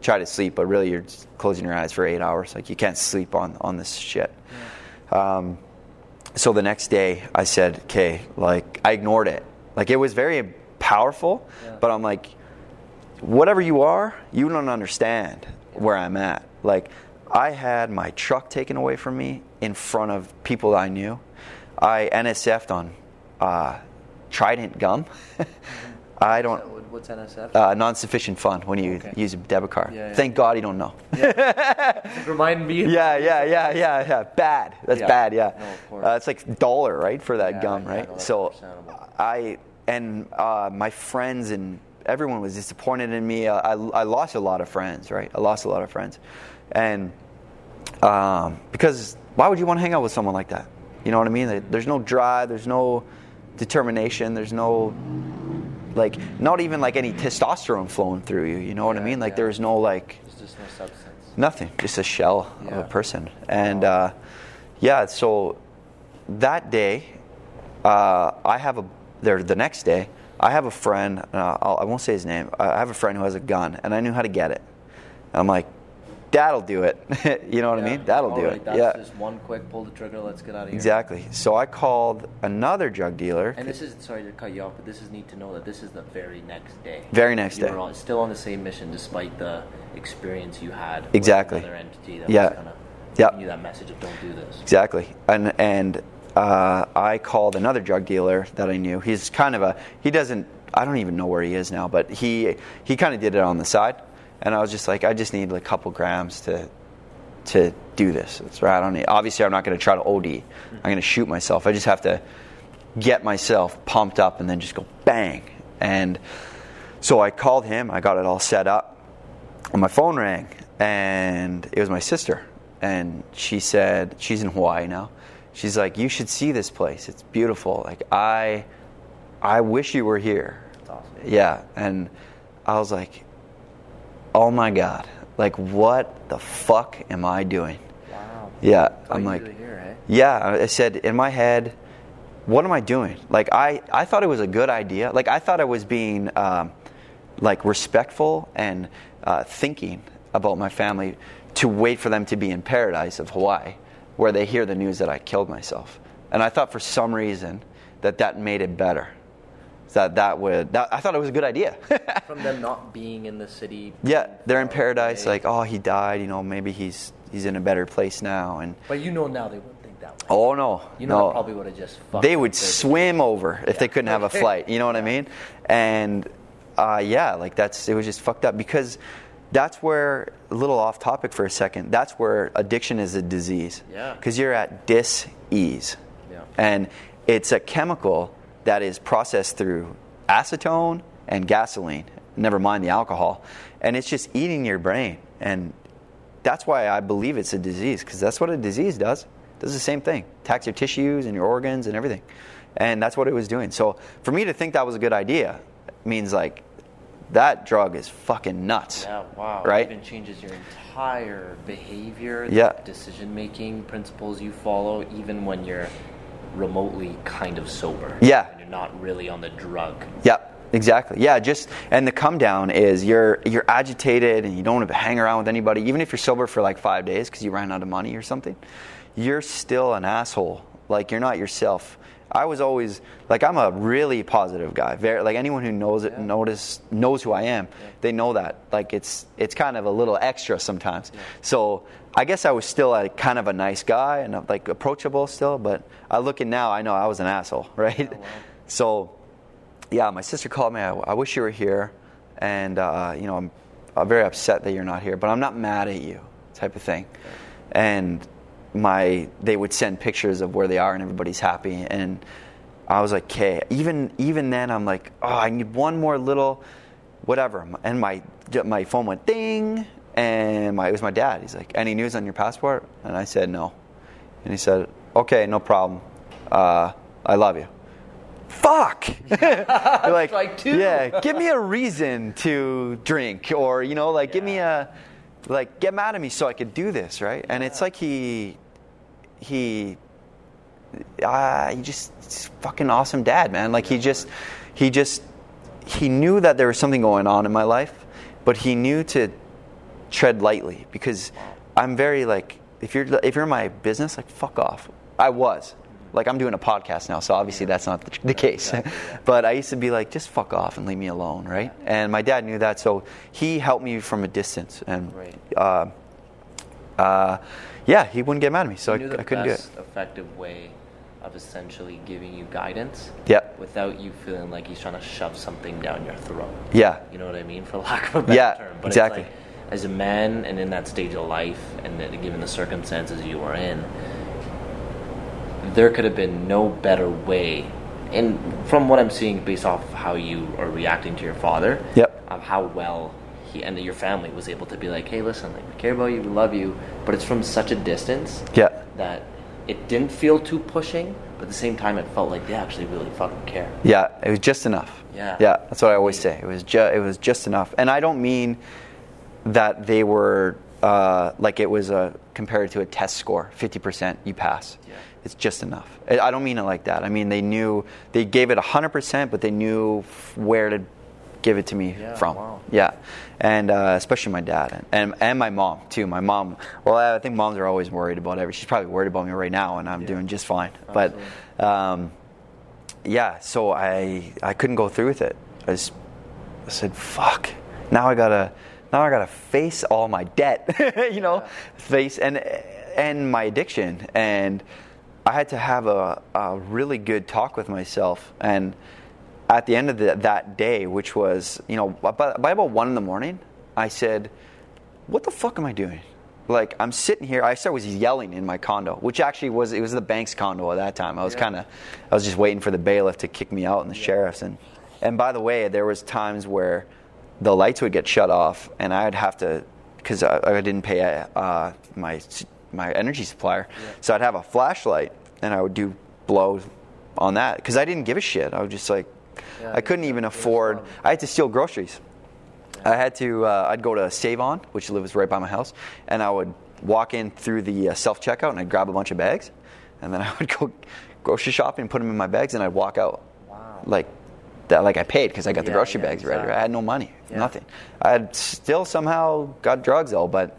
tried to sleep, but really you're closing your eyes for eight hours. Like you can't sleep on on this shit. Um, so the next day I said, okay, like I ignored it. Like it was very powerful, Yeah. but I'm like, whatever you are, you don't understand where I'm at. Like I had my truck taken away from me in front of people I knew. I NSF'd on uh, Trident gum. I don't. What- What's NSF? Uh, non-sufficient fund when you Okay. use a debit card. Yeah, yeah. Thank God you don't know. Remind me. Yeah, yeah, yeah, yeah, yeah. Bad. That's Yeah. bad. Yeah. No, uh, it's like dollar, right, for that Yeah, gum, right? so. I and uh, my friends and everyone was disappointed in me. I, I, I lost a lot of friends, right? I lost a lot of friends, and um, because why would you want to hang out with someone like that? You know what I mean? There's no drive. There's no determination. There's no like not even like any testosterone flowing through you. You know what I mean? Like yeah. there's no like There's just no substance. Nothing, just a shell of a person. And uh, yeah, so that day, uh, I have a there. The next day, I have a friend. Uh, I'll, I won't say his name. I have a friend who has a gun, and I knew how to get it. I'm like, that'll do it. you know what I mean? That'll do Alright, it. That's yeah, just one quick pull the trigger. Let's get out of here. exactly. So I called another drug dealer. And this is sorry to cut you off, but this is neat to know that this is the very next day. Very next you day. were still on the same mission despite the experience you had. Exactly. With another entity that Yeah. was kind of Yeah. giving you that message of don't do this. Exactly. And and uh, I called another drug dealer that I knew. He's kind of a he doesn't I don't even know where he is now, but he he kind of did it on the side. And I was just like, I just need a couple grams to to do this. That's right. I don't need. Obviously, I'm not going to try to OD. I'm going to shoot myself. I just have to get myself pumped up and then just go bang. And so I called him. I got it all set up. And my phone rang, and it was my sister. And she said, she's in Hawaii now. She's like, you should see this place. It's beautiful. Like I, I wish you were here. Awesome. Yeah, and I was like, oh my god, like what the fuck am I doing? Wow. Yeah, That's I'm like, eh? yeah. I said in my head, what am I doing? Like I, I thought it was a good idea. Like I thought I was being, um, like respectful and uh, thinking about my family to wait for them to be in paradise of Hawaii, where they hear the news that I killed myself. And I thought for some reason that that made it better. That that would. That, I thought it was a good idea. From them not being in the city. yeah, they're in paradise. away. Like, oh, he died. You know, maybe he's he's in a better place now. And But you know now they wouldn't think that way. oh no, You know no. probably would have just fucked they would swim over if they couldn't have a flight. You know what I mean? And uh, yeah, like that's it was just fucked up because that's where a little off topic for a second. That's where addiction is a disease. Yeah. Because you're at dis ease, Yeah. and it's a chemical that is processed through acetone and gasoline. Never mind the alcohol, and it's just eating your brain and that's why I believe it's a disease because that's what a disease does. It does the same thing, attacks your tissues and your organs and everything, and that's what it was doing. So for me to think that was a good idea means like that drug is fucking nuts. Yeah, wow. Right? It even changes your entire behavior, Yeah. decision making principles you follow, even when you're remotely kind of sober. Yeah. And you're not really on the drug. Yep. Exactly. Yeah. Just and the come down is you're you're agitated and you don't want to hang around with anybody, even if you're sober for like five days because you ran out of money or something. You're still an asshole. Like you're not yourself. I was always like I'm a really positive guy. Very like anyone who knows it, notice knows who I am. They know that. Like it's it's kind of a little extra sometimes. So I guess I was still a kind of a nice guy and like approachable still. But I look at now, I know I was an asshole, right? So yeah, my sister called me. I, I wish you were here, and uh, you know, I'm, I'm very upset that you're not here, but I'm not mad at you, type of thing. And my they would send pictures of where they are, and everybody's happy. And I was like, okay. Even even then, I'm like, oh, I need one more little, whatever. And my my phone went ding, and my it was my dad. He's like, any news on your passport? And I said no. And he said, okay, no problem. Uh, I love you fuck. You're like, yeah, give me a reason to drink, or you know, like give me a, like get mad at me so I could do this, right? And it's like he, he, uh, he just fucking awesome dad, man. Like he just, he just, he knew that there was something going on in my life, but he knew to tread lightly because I'm very like if you're if you're in my business, like fuck off. I was. Like I'm doing a podcast now, so obviously that's not the, the case. but I used to be like, just fuck off and leave me alone, right? And my dad knew that, so he helped me from a distance, and uh, uh, yeah, he wouldn't get mad at me, so I, You knew the I couldn't do it. effective way of essentially giving you guidance Yeah, without you feeling like he's trying to shove something down your throat. yeah, You know what I mean? For lack of a better Yeah, term. But exactly. It's like, as a man and in that stage of life, and given the circumstances you were in, there could have been no better way. And from what I'm seeing, based off how you are reacting to your father, Yep. of how well he and your family was able to be like, "Hey, listen, like we care about you, we love you," but it's from such a distance yeah, that it didn't feel too pushing, but at the same time, it felt like they actually really fucking care. yeah. It was just enough. Yeah. yeah. That's what I always say. It was ju- it was just enough, and I don't mean that they were uh, like it was a compared to a test score, fifty percent, you pass. Yeah. It's just enough. I don't mean it like that. I mean they knew they gave it hundred percent, but they knew f- where to give it to me Yeah, from. wow. Yeah, and uh, especially my dad and, and and my mom too. My mom. Well, I think moms are always worried about everything. She's probably worried about me right now, and I'm Yeah. doing just fine. Absolutely. But um, yeah, so I I couldn't go through with it. I, just, I said, "Fuck!" Now I gotta now I gotta face all my debt. you know, Yeah. face and and my addiction, and I had to have a, a really good talk with myself. And at the end of the, that day, which was you know by, by about one in the morning, I said, "What the fuck am I doing?" Like I'm sitting here. I started was yelling in my condo, which actually was it was the bank's condo at that time. I was Yeah. kind of I was just waiting for the bailiff to kick me out and the sheriffs and and by the way, there was times where the lights would get shut off and I'd have to because I, I didn't pay uh, my my energy supplier, so I'd have a flashlight and I would do blow on that because I didn't give a shit. I was just like Yeah, I couldn't even afford. I had to steal groceries. I had to. Uh, I'd go to Save On, which lives right by my house, and I would walk in through the uh, self checkout and I'd grab a bunch of bags, and then I would go grocery shopping and put them in my bags, and I'd walk out. Wow. Like that, like I paid because I got the grocery yeah, bags ready. I had no money, Yeah. nothing. I had still somehow got drugs though, but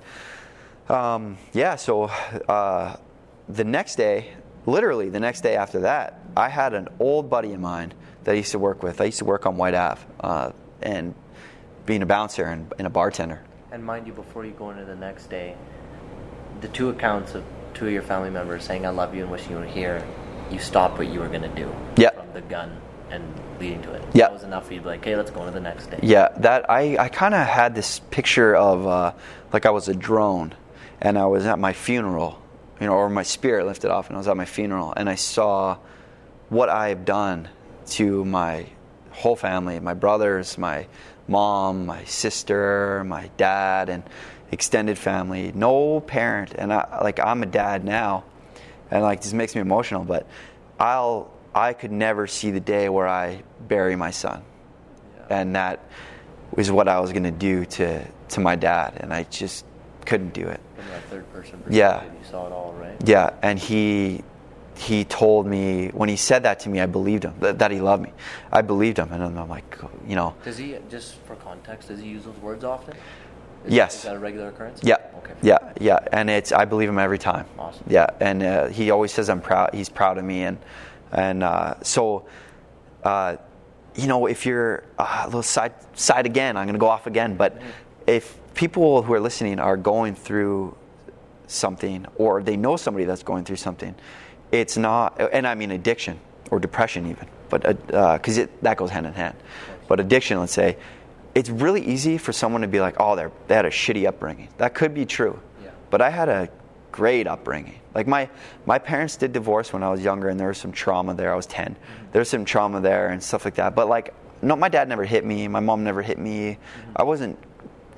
um, yeah. So uh, the next day, literally the next day after that, I had an old buddy of mine that I used to work with. I used to work on Whyte Ave uh, and being a bouncer and, and a bartender. And mind you, before you go into the next day, the two accounts of two of your family members saying "I love you" and wishing you were here, you stopped what you were gonna do. Yeah. From the gun and leading to it. Yeah. That was enough for you to be like, "Okay, let's go into the next day." Yeah, that I, I kind of had this picture of uh, like I was a drone, and I was at my funeral, you know, or my spirit lifted off, and I was at my funeral, and I saw what I have done to my whole family, my brothers, my mom, my sister, my dad, and extended family. No parent, and I like I'm a dad now, and like this makes me emotional, but I'll I could never see the day where I bury my son Yeah. and that was what I was going to do to to my dad, and I just couldn't do it. From that third person Yeah. you saw it all, right? Yeah, and he he told me when he said that to me, I believed him that, that he loved me. I believed him, and I'm like, you know, Does he, just for context, does he use those words often? Is, Yes. Is that a regular occurrence? yeah, Okay. yeah, yeah, and it's I believe him every time. Awesome. Yeah, and uh, he always says I'm proud. He's proud of me, and and uh, so. Uh, you know, if you're uh, a little side side again, I'm going to go off again. But if people who are listening are going through something, or they know somebody that's going through something, it's not. And I mean addiction or depression even, but uh, uh, because it that goes hand in hand. But addiction, let's say, it's really easy for someone to be like, oh, they they had a shitty upbringing. That could be true. Yeah. But I had a great upbringing. Like my my parents did divorce when I was younger, and there was some trauma there. I was 10 mm-hmm. There was some trauma there and stuff like that. But like, no, my dad never hit me. My mom never hit me. Mm-hmm. I wasn't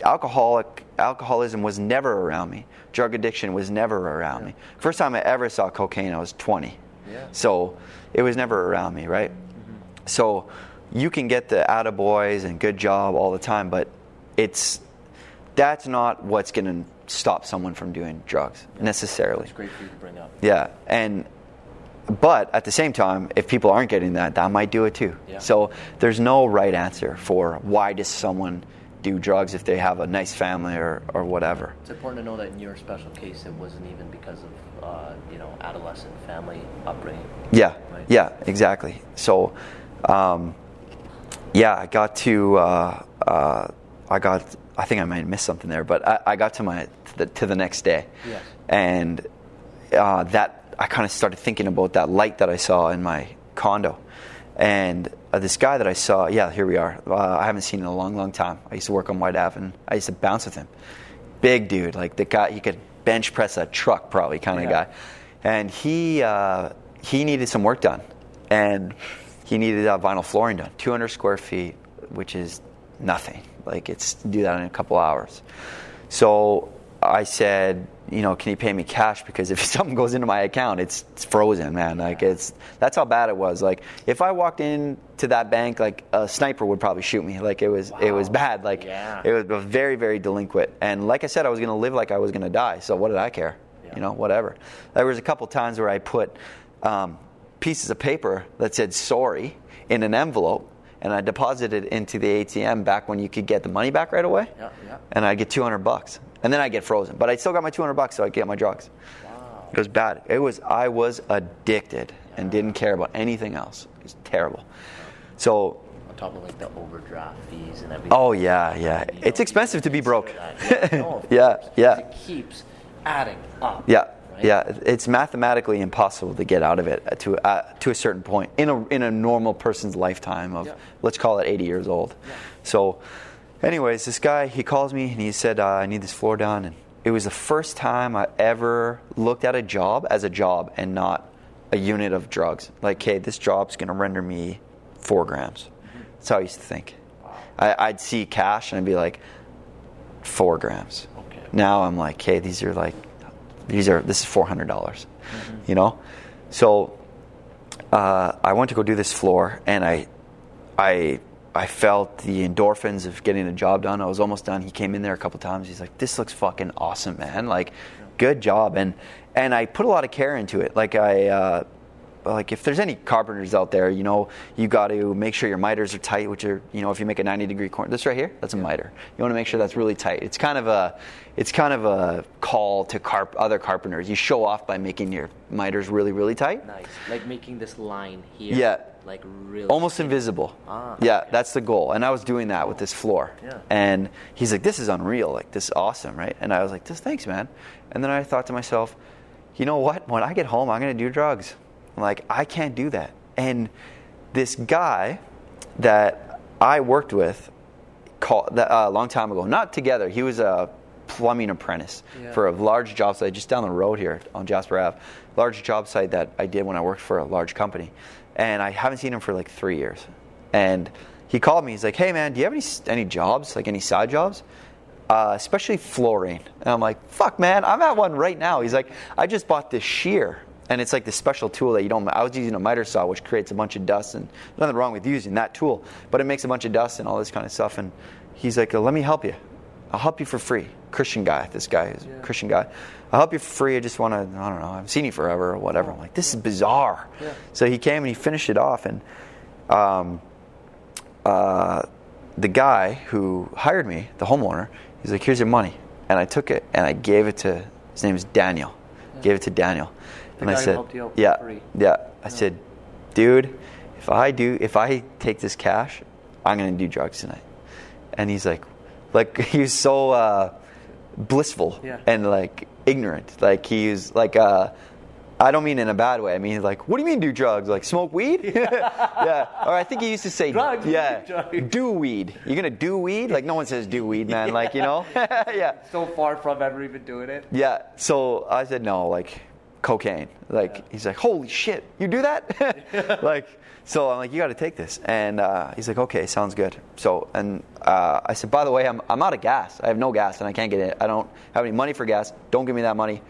alcoholic. Alcoholism was never around me. Drug addiction was never around me. First time I ever saw cocaine, I was 20. Yeah. So it was never around me, right? Mm-hmm. So you can get the attaboys and good job all the time, but it's that's not what's going to stop someone from doing drugs necessarily. It's great for you to bring up. Yeah, and but at the same time, if people aren't getting that, that might do it too. Yeah. So there's no right answer for why does someone do drugs if they have a nice family or, or whatever. It's important to know that in your special case, it wasn't even because of uh, you know adolescent family upbringing. Yeah, Right. yeah, exactly. So, um, yeah, I got to, uh, uh, I got, I think I might have missed something there, but I, I got to my to the, to the next day, Yes. and uh, that I kind of started thinking about that light that I saw in my condo, and uh, this guy that I saw, yeah, here we are. Uh, I haven't seen in a long, long time. I used to work on Whyte Ave, and I used to bounce with him. Big dude, like the guy he could bench press a truck, probably kind of Yeah. guy, and he uh, he needed some work done, and he needed uh, vinyl flooring done, 200 square feet, which is nothing. Like it's do that in a couple hours. So I said, you know, can you pay me cash? Because if something goes into my account, it's, it's frozen, man. Like it's that's how bad it was. Like if I walked into that bank, like a sniper would probably shoot me. Like it was it was bad. Like Yeah. it was very very delinquent. And like I said, I was gonna live like I was gonna die. So what did I care? Yeah. You know, whatever. There was a couple times where I put um, pieces of paper that said sorry in an envelope. And I deposited it into the ATM back when you could get the money back right away Yeah, yeah. and I get 200 bucks, and then I get frozen. But I still got my 200 bucks, so I get my drugs. Wow. It was bad. It was I was addicted and didn't care about anything else. It was terrible. So, On top of like the overdraft fees and everything. oh yeah, yeah, You it's know, expensive to be broke. Yeah, no, Yeah, yeah. It keeps adding up. Yeah, right? yeah. It's mathematically impossible to get out of it to uh, to a certain point in a in a normal person's lifetime of Yeah. let's call it 80 years old. So, anyways, this guy he calls me and he said uh, I need this floor done, and it was the first time I ever looked at a job as a job and not a unit of drugs. Like, hey, this job's going to render me four grams. That's how I used to think. I, I'd see cash and I'd be like, four grams. Okay. Now I'm like, hey, these are like, these are this is four hundred dollars, you know. So uh, I went to go do this floor, and I, I, I felt the endorphins of getting the job done. I was almost done. He came in there a couple times. He's like, "This looks fucking awesome, man! Like, good job." And and I put a lot of care into it. Like I. Uh, like if there's any carpenters out there, you know, you got to make sure your miters are tight, which are, you know, if you make a 90 degree corner, this right here, that's a miter. You want to make sure that's really tight. It's kind of a, it's kind of a call to carp other carpenters. You show off by making your miters really, really tight. Nice. Like making this line here. Yeah. Like really. Almost invisible. Ah, yeah, okay. that's the goal. And I was doing that with this floor. Yeah. And he's like, this is unreal. Like, this is awesome, right? And I was like, this, thanks, man. And then I thought to myself, you know what? When I get home, I'm going to do drugs. I'm like, I can't do that. And this guy that I worked with call, that, uh, a long time ago, not together, he was a plumbing apprentice Yeah. for a large job site just down the road here on Jasper Ave. Large job site that I did when I worked for a large company. And I haven't seen him for like three years. And he called me. He's like, "Hey man, do you have any any jobs, like any side jobs, uh, especially flooring?" And I'm like, "Fuck man, I'm at one right now." He's like, "I just bought this shear." And it's like this special tool that you don't. I was using a miter saw, which creates a bunch of dust, and nothing wrong with using that tool, but it makes a bunch of dust and all this kind of stuff. And he's like, "Let me help you. I'll help you for free." Christian guy, this guy is a Christian guy. I'll help you for free. I just want to. I don't know. I've seen you forever or whatever. I'm like, this is bizarre. So he came and he finished it off, and um, uh, the guy who hired me, the homeowner, he's like, "Here's your money," and I took it and I gave it to his name is Daniel. Gave it to Daniel, and I said, helped you out for "Yeah, free. yeah." I said, "Dude, if I do, if I take this cash, I'm gonna do drugs tonight." And he's like, like he was so uh, blissful Yeah. and like ignorant. Like he was like. Uh, I don't mean in a bad way. I mean like, what do you mean do drugs? Like smoke weed? yeah. Or I think he used to say, Drugs, yeah, drugs. do weed. You're gonna do weed? Like no one says do weed, man. Like you know, yeah, So far from ever even doing it. yeah. So I said no, like cocaine. Like he's like, holy shit, you do that? like so I'm like, you got to take this, and uh, he's like, okay, sounds good. So and uh, I said, by the way, I'm I'm out of gas. I have no gas, and I can't get it. I don't have any money for gas. Don't give me that money.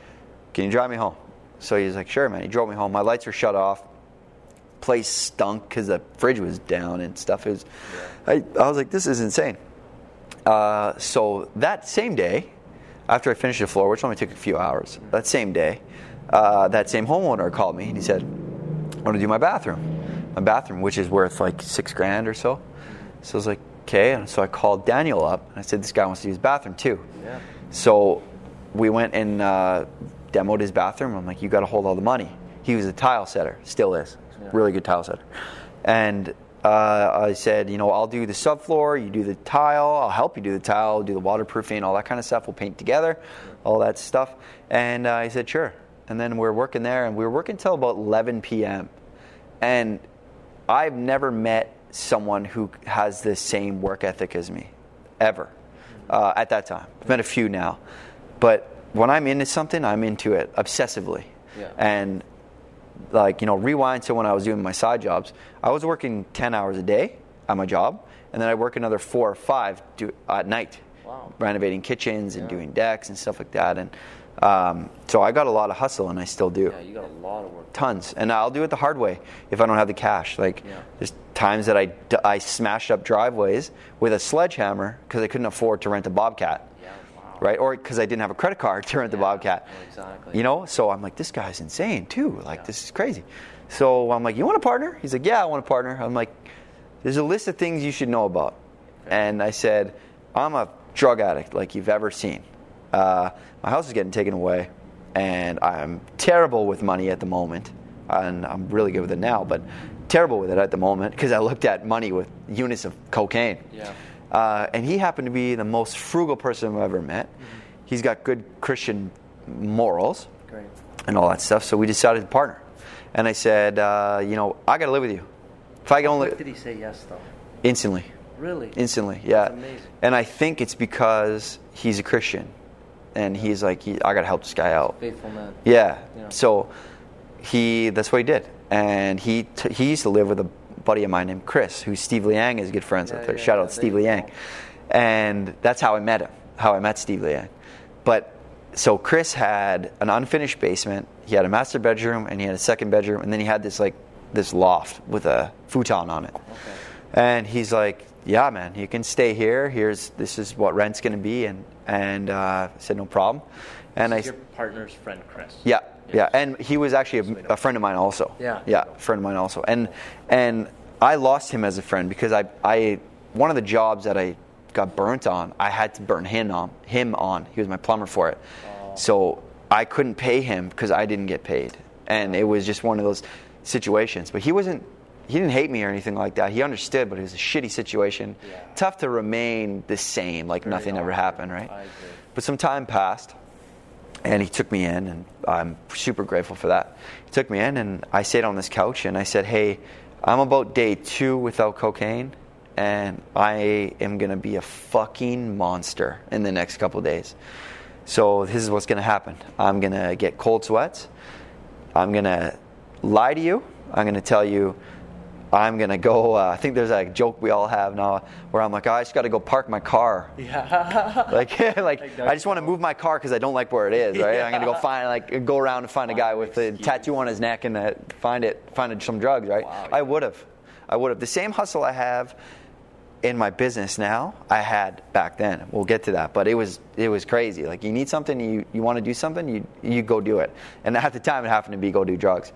Can you drive me home? So he's like, sure, man. He drove me home. My lights were shut off. Place stunk because the fridge was down and stuff. It was, I, I was like, this is insane. Uh, so that same day, after I finished the floor, which only took a few hours, that same day, uh, that same homeowner called me and he said, I want to do my bathroom. My bathroom, which is worth like six grand or so. So I was like, okay. And so I called Daniel up and I said, this guy wants to use his bathroom too. Yeah. So we went and uh, demoed his bathroom. I'm like, you got to hold all the money. He was a tile setter, still is, really good tile setter. And uh, I said, you know, I'll do the subfloor, you do the tile, I'll help you do the tile, do the waterproofing, all that kind of stuff. We'll paint together, all that stuff. And uh, he said, sure. And then we are working there, and we were working till about 11 p.m. And I've never met someone who has the same work ethic as me, ever, uh, at that time. I've met a few now. But when I'm into something, I'm into it obsessively. Yeah. And like, you know, rewind to when I was doing my side jobs, I was working 10 hours a day at my job, and then I work another four or five do, at night Wow. renovating kitchens and Yeah. doing decks and stuff like that. And um, so I got a lot of hustle, and I still do. Yeah, you got a lot of work. tons. And i'll do it the hard way if i don't have the cash. Like Yeah. there's times that i i smashed up driveways with a sledgehammer because i couldn't afford to rent a bobcat. Yeah, wow. right? Or because i didn't have a credit card to rent the bobcat. exactly. you know? So i'm like this guy's insane too. Like Yeah. this is crazy. So i'm like you want a partner? He's like yeah i want a partner. I'm like there's a list of things you should know about. And i said i'm a drug addict like you've ever seen uh, my house is getting taken away and i'm terrible with money at the moment and i'm really good with it now but terrible with it at the moment because i looked at money with units of cocaine Yeah. uh, and he happened to be the most frugal person I've ever met. He's got good Christian morals Great. and all that stuff. So we decided to partner. And I said, uh, you know, I got to live with you. If I can only did he say yes though? instantly, Really? instantly, yeah. And I think it's because he's a Christian, and he's like, he, I got to help this guy out. Faithful man. Yeah. Yeah. So he that's what he did, and he t- he used to live with a buddy of mine named Chris, who Steve Liang is good friends Yeah, with. There. yeah, Shout out to Steve Liang, and that's how I met him. How I met Steve Liang. But so Chris had an unfinished basement. He had a master bedroom, and he had a second bedroom, and then he had this like this loft with a futon on it. Okay. And he's like, "Yeah, man, you can stay here. Here's this is what rent's going to be." And and uh, I said, "No problem." And I This is your partner's friend Chris. yeah, Yes. yeah, and he was actually a, a friend of mine also. Yeah. yeah, friend of mine also, and and I lost him as a friend because I I one of the jobs that I got burnt on, I had to burn him on him on. He was my plumber for it, Oh. so I couldn't pay him because I didn't get paid, and it was just one of those situations. But he wasn't. He didn't hate me or anything like that. He understood, but it was a shitty situation. Yeah. Tough to remain the same, like Very nothing ever happened, right? But some time passed, and he took me in, and I'm super grateful for that. He took me in, and I sat on this couch, and I said, "Hey, I'm about day two without cocaine, and I am gonna be a fucking monster in the next couple days. So this is what's gonna happen. I'm gonna get cold sweats. I'm gonna lie to you. I'm gonna tell you." I'm gonna go. Uh, I think there's a joke we all have now where I'm like, "Oh, I just got to go park my car Yeah. like, like Like, I just want to move my car because I don't like where it is. Right? I'm gonna go find like go around and find a guy with a tattoo on his neck and uh, find it find some drugs. Right? Wow, I would have. I would have. The same hustle I have in my business now, I had back then. We'll get to that, but it was it was crazy. Like you need something, you you want to do something, you you go do it. And at the time, it happened to be go do drugs.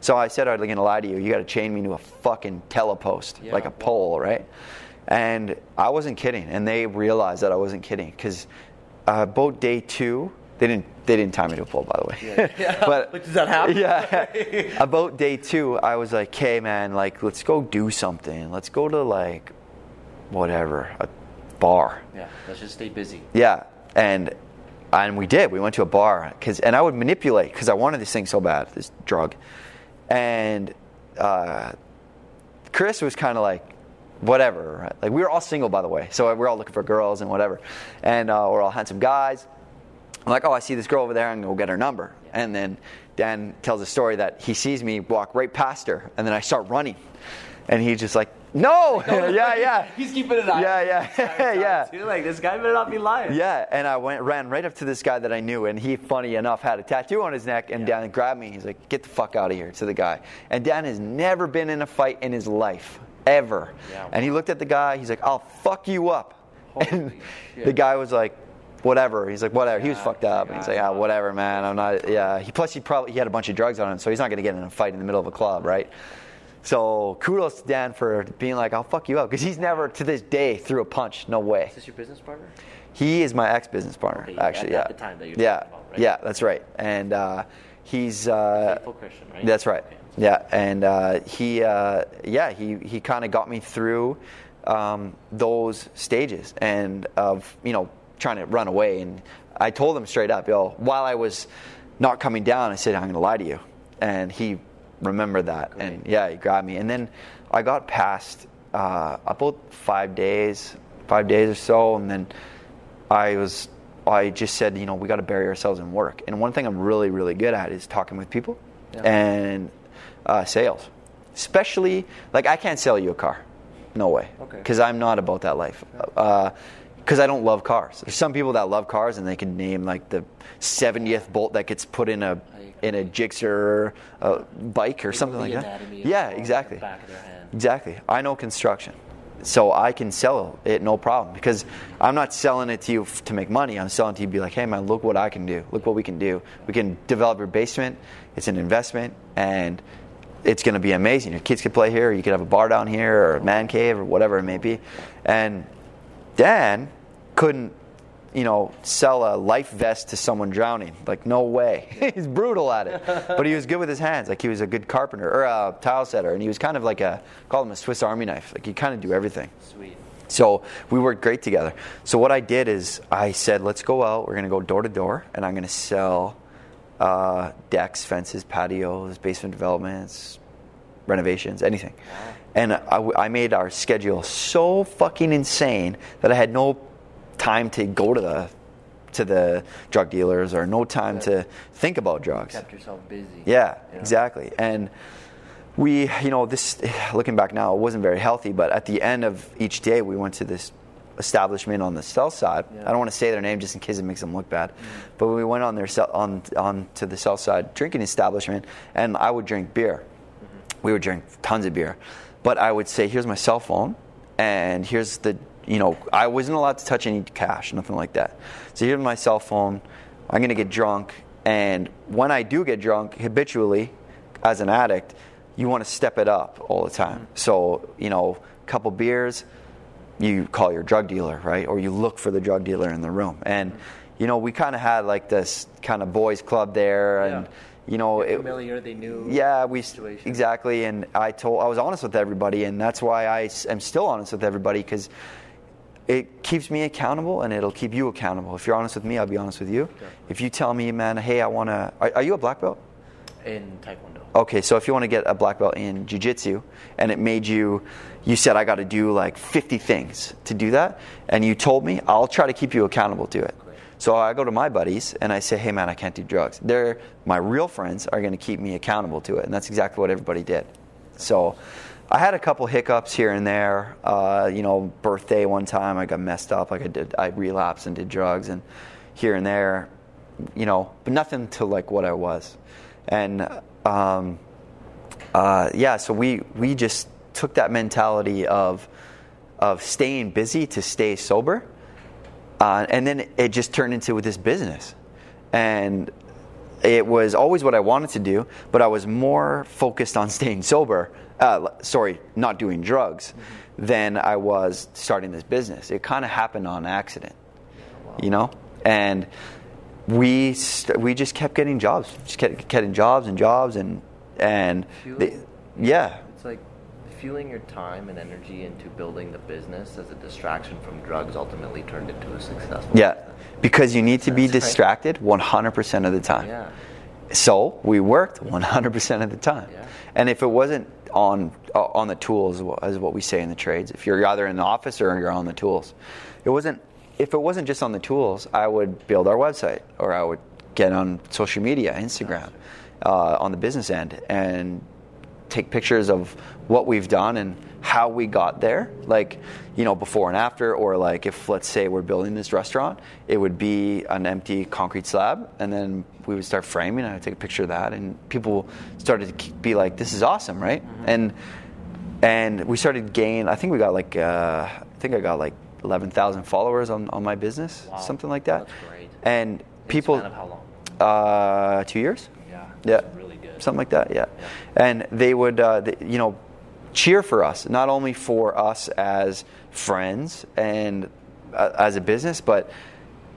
So I said, I'm to lie to you. You got to chain me to a fucking telepost, Yeah, like a wow. pole, right? And I wasn't kidding, and they realized that I wasn't kidding because uh, about day two, they didn't they didn't tie me to a pole, by the way. Yeah. Yeah. but Like, does that happen? Yeah. about day two, I was like, "Okay, man, like let's go do something. Let's go to like whatever a bar." yeah. Let's just stay busy. Yeah, and and we did. We went to a bar because, and I would manipulate because I wanted this thing so bad, this drug, and uh, Chris was kind of like, whatever. Right? Like we were all single, by the way, so we we're all looking for girls and whatever, and uh, we're all handsome guys. I'm like, oh, I see this girl over there. I'm gonna go get her number. And then Dan tells a story that he sees me walk right past her, and then I start running, and he's just like, no, yeah, yeah. He's keeping an eye. Yeah, yeah, yeah. Too. Like this guy better not be lying. Yeah, and I went ran right up to this guy that I knew, and he, funny enough, had a tattoo on his neck. And Dan grabbed me. He's like, "Get the fuck out of here!" to the guy. And Dan has never been in a fight in his life ever. Yeah, And he looked at the guy. He's like, "I'll fuck you up." Holy and shit. the guy was like, "Whatever." He's like, "Whatever." he was fucked up, and he's like, yeah. "Ah, whatever, man. I'm not." Yeah. He plus he probably he had a bunch of drugs on him, so he's not gonna get in a fight in the middle of a club, right? So kudos to Dan for being like, "I'll fuck you up," because he's never to this day threw a punch. No way. Is this your business partner? He is my ex-business partner, Okay, actually. yeah. at the time that you're yeah, about, right? yeah, that's right. And uh, he's uh, Faithful Christian, right? that's right. Okay. Yeah, and uh, he, uh, yeah, he he kind of got me through um, those stages and of you know trying to run away. And I told him straight up, yo, while I was not coming down, I said I'm going to lie to you, and he remembered that, and yeah, he grabbed me. And then I got past uh, about five days, five days or so, and then I was. I just said, you know, we got to bury ourselves in work. And one thing I'm really, really good at is talking with people Yeah. and uh, sales. Especially, like, I can't sell you a car. No way. Okay. Because I'm not about that life. Uh, because I don't love cars. There's some people that love cars and they can name like the 70th bolt that gets put in a in a Gixxer uh, bike or They something like that. Yeah, exactly. back of their hand. Exactly. I know construction. So I can sell it no problem because I'm not selling it to you f- to make money. I'm selling to you to be like, hey man, look what I can do. Look what we can do. We can develop your basement. It's an investment and it's going to be amazing. Your kids could play here. You could have a bar down here or a man cave or whatever it may be. And Dan couldn't, you know, sell a life vest to someone drowning. Like, no way. He's brutal at it. But he was good with his hands. Like, he was a good carpenter or a tile setter. And he was kind of like a, call him a Swiss Army knife. Like, he kind of do everything. Sweet. So we worked great together. So what I did is I said, let's go out. We're going to go door to door, and I'm going to sell uh, decks, fences, patios, basement developments, renovations, anything. And I, I made our schedule so fucking insane that I had no time to go to the to the drug dealers or no time to think about drugs. Kept yourself busy. Yeah, You know? exactly. And we, you know, this looking back now, it wasn't very healthy. But at the end of each day, we went to this establishment on the south side. Yeah. I don't want to say their name just in case it makes them look bad. Mm-hmm. But we went on their on on to the south side drinking establishment, and I would drink beer. Mm-hmm. We would drink tons of beer, but I would say, "Here's my cell phone, and here's the." You know, I wasn't allowed to touch any cash, nothing like that. So here's my cell phone. I'm gonna get drunk, and when I do get drunk, habitually, as an addict, you want to step it up all the time. Mm-hmm. So you know, a couple beers, you call your drug dealer, right? Or you look for the drug dealer in the room. And you know, we kind of had like this kind of boys club there, and Yeah. You know, it, Familiar, they knew. yeah, we situation. exactly. And I told I was honest with everybody, and that's why I am still honest with everybody because it keeps me accountable and it'll keep you accountable. If you're honest with me, I'll be honest with you. If you tell me, man, hey, I want to, are, are you a black belt? In Taekwondo. Okay, so if you want to get a black belt in jiu-jitsu and it made you you said I got to do like 50 things to do that and you told me, I'll try to keep you accountable to it. Great. So I go to my buddies and I say, "Hey man, I can't do drugs." They're my real friends are going to keep me accountable to it, and that's exactly what everybody did. So I had a couple hiccups here and there. Uh, you know, birthday one time I got messed up, like I did I relapsed and did drugs and here and there, you know, but nothing to like what I was. And um, uh, yeah, so we we just took that mentality of of staying busy to stay sober, uh, and then it just turned into this business, and it was always what I wanted to do, but I was more focused on staying sober. Uh, sorry, not doing drugs, than I was starting this business. It kind of happened on accident, you know, and we st- we just kept getting jobs, just kept getting jobs and jobs and and the, yeah, fueling your time and energy into building the business as a distraction from drugs ultimately turned into a successful yeah, business. because you need to be That's right. distracted 100% of the time. Yeah. So we worked 100% of the time. Yeah. And if it wasn't on uh, on the tools, as what we say in the trades, if you're either in the office or you're on the tools, it wasn't. If it wasn't just on the tools, I would build our website or I would get on social media, Instagram, uh, on the business end, and take pictures of what we've done and how we got there like you know before and after or like if let's say we're building this restaurant it would be an empty concrete slab and then we would start framing and i'd take a picture of that and people started to be like this is awesome right and and we started gain i think we got like uh, i think i got like 11000 followers on, on my business Wow. something like that That's great. and people how long? uh, two years Yeah. yeah, really. Something like that. Yeah, and they would, uh, they, you know, cheer for us, not only for us as friends and uh, as a business, but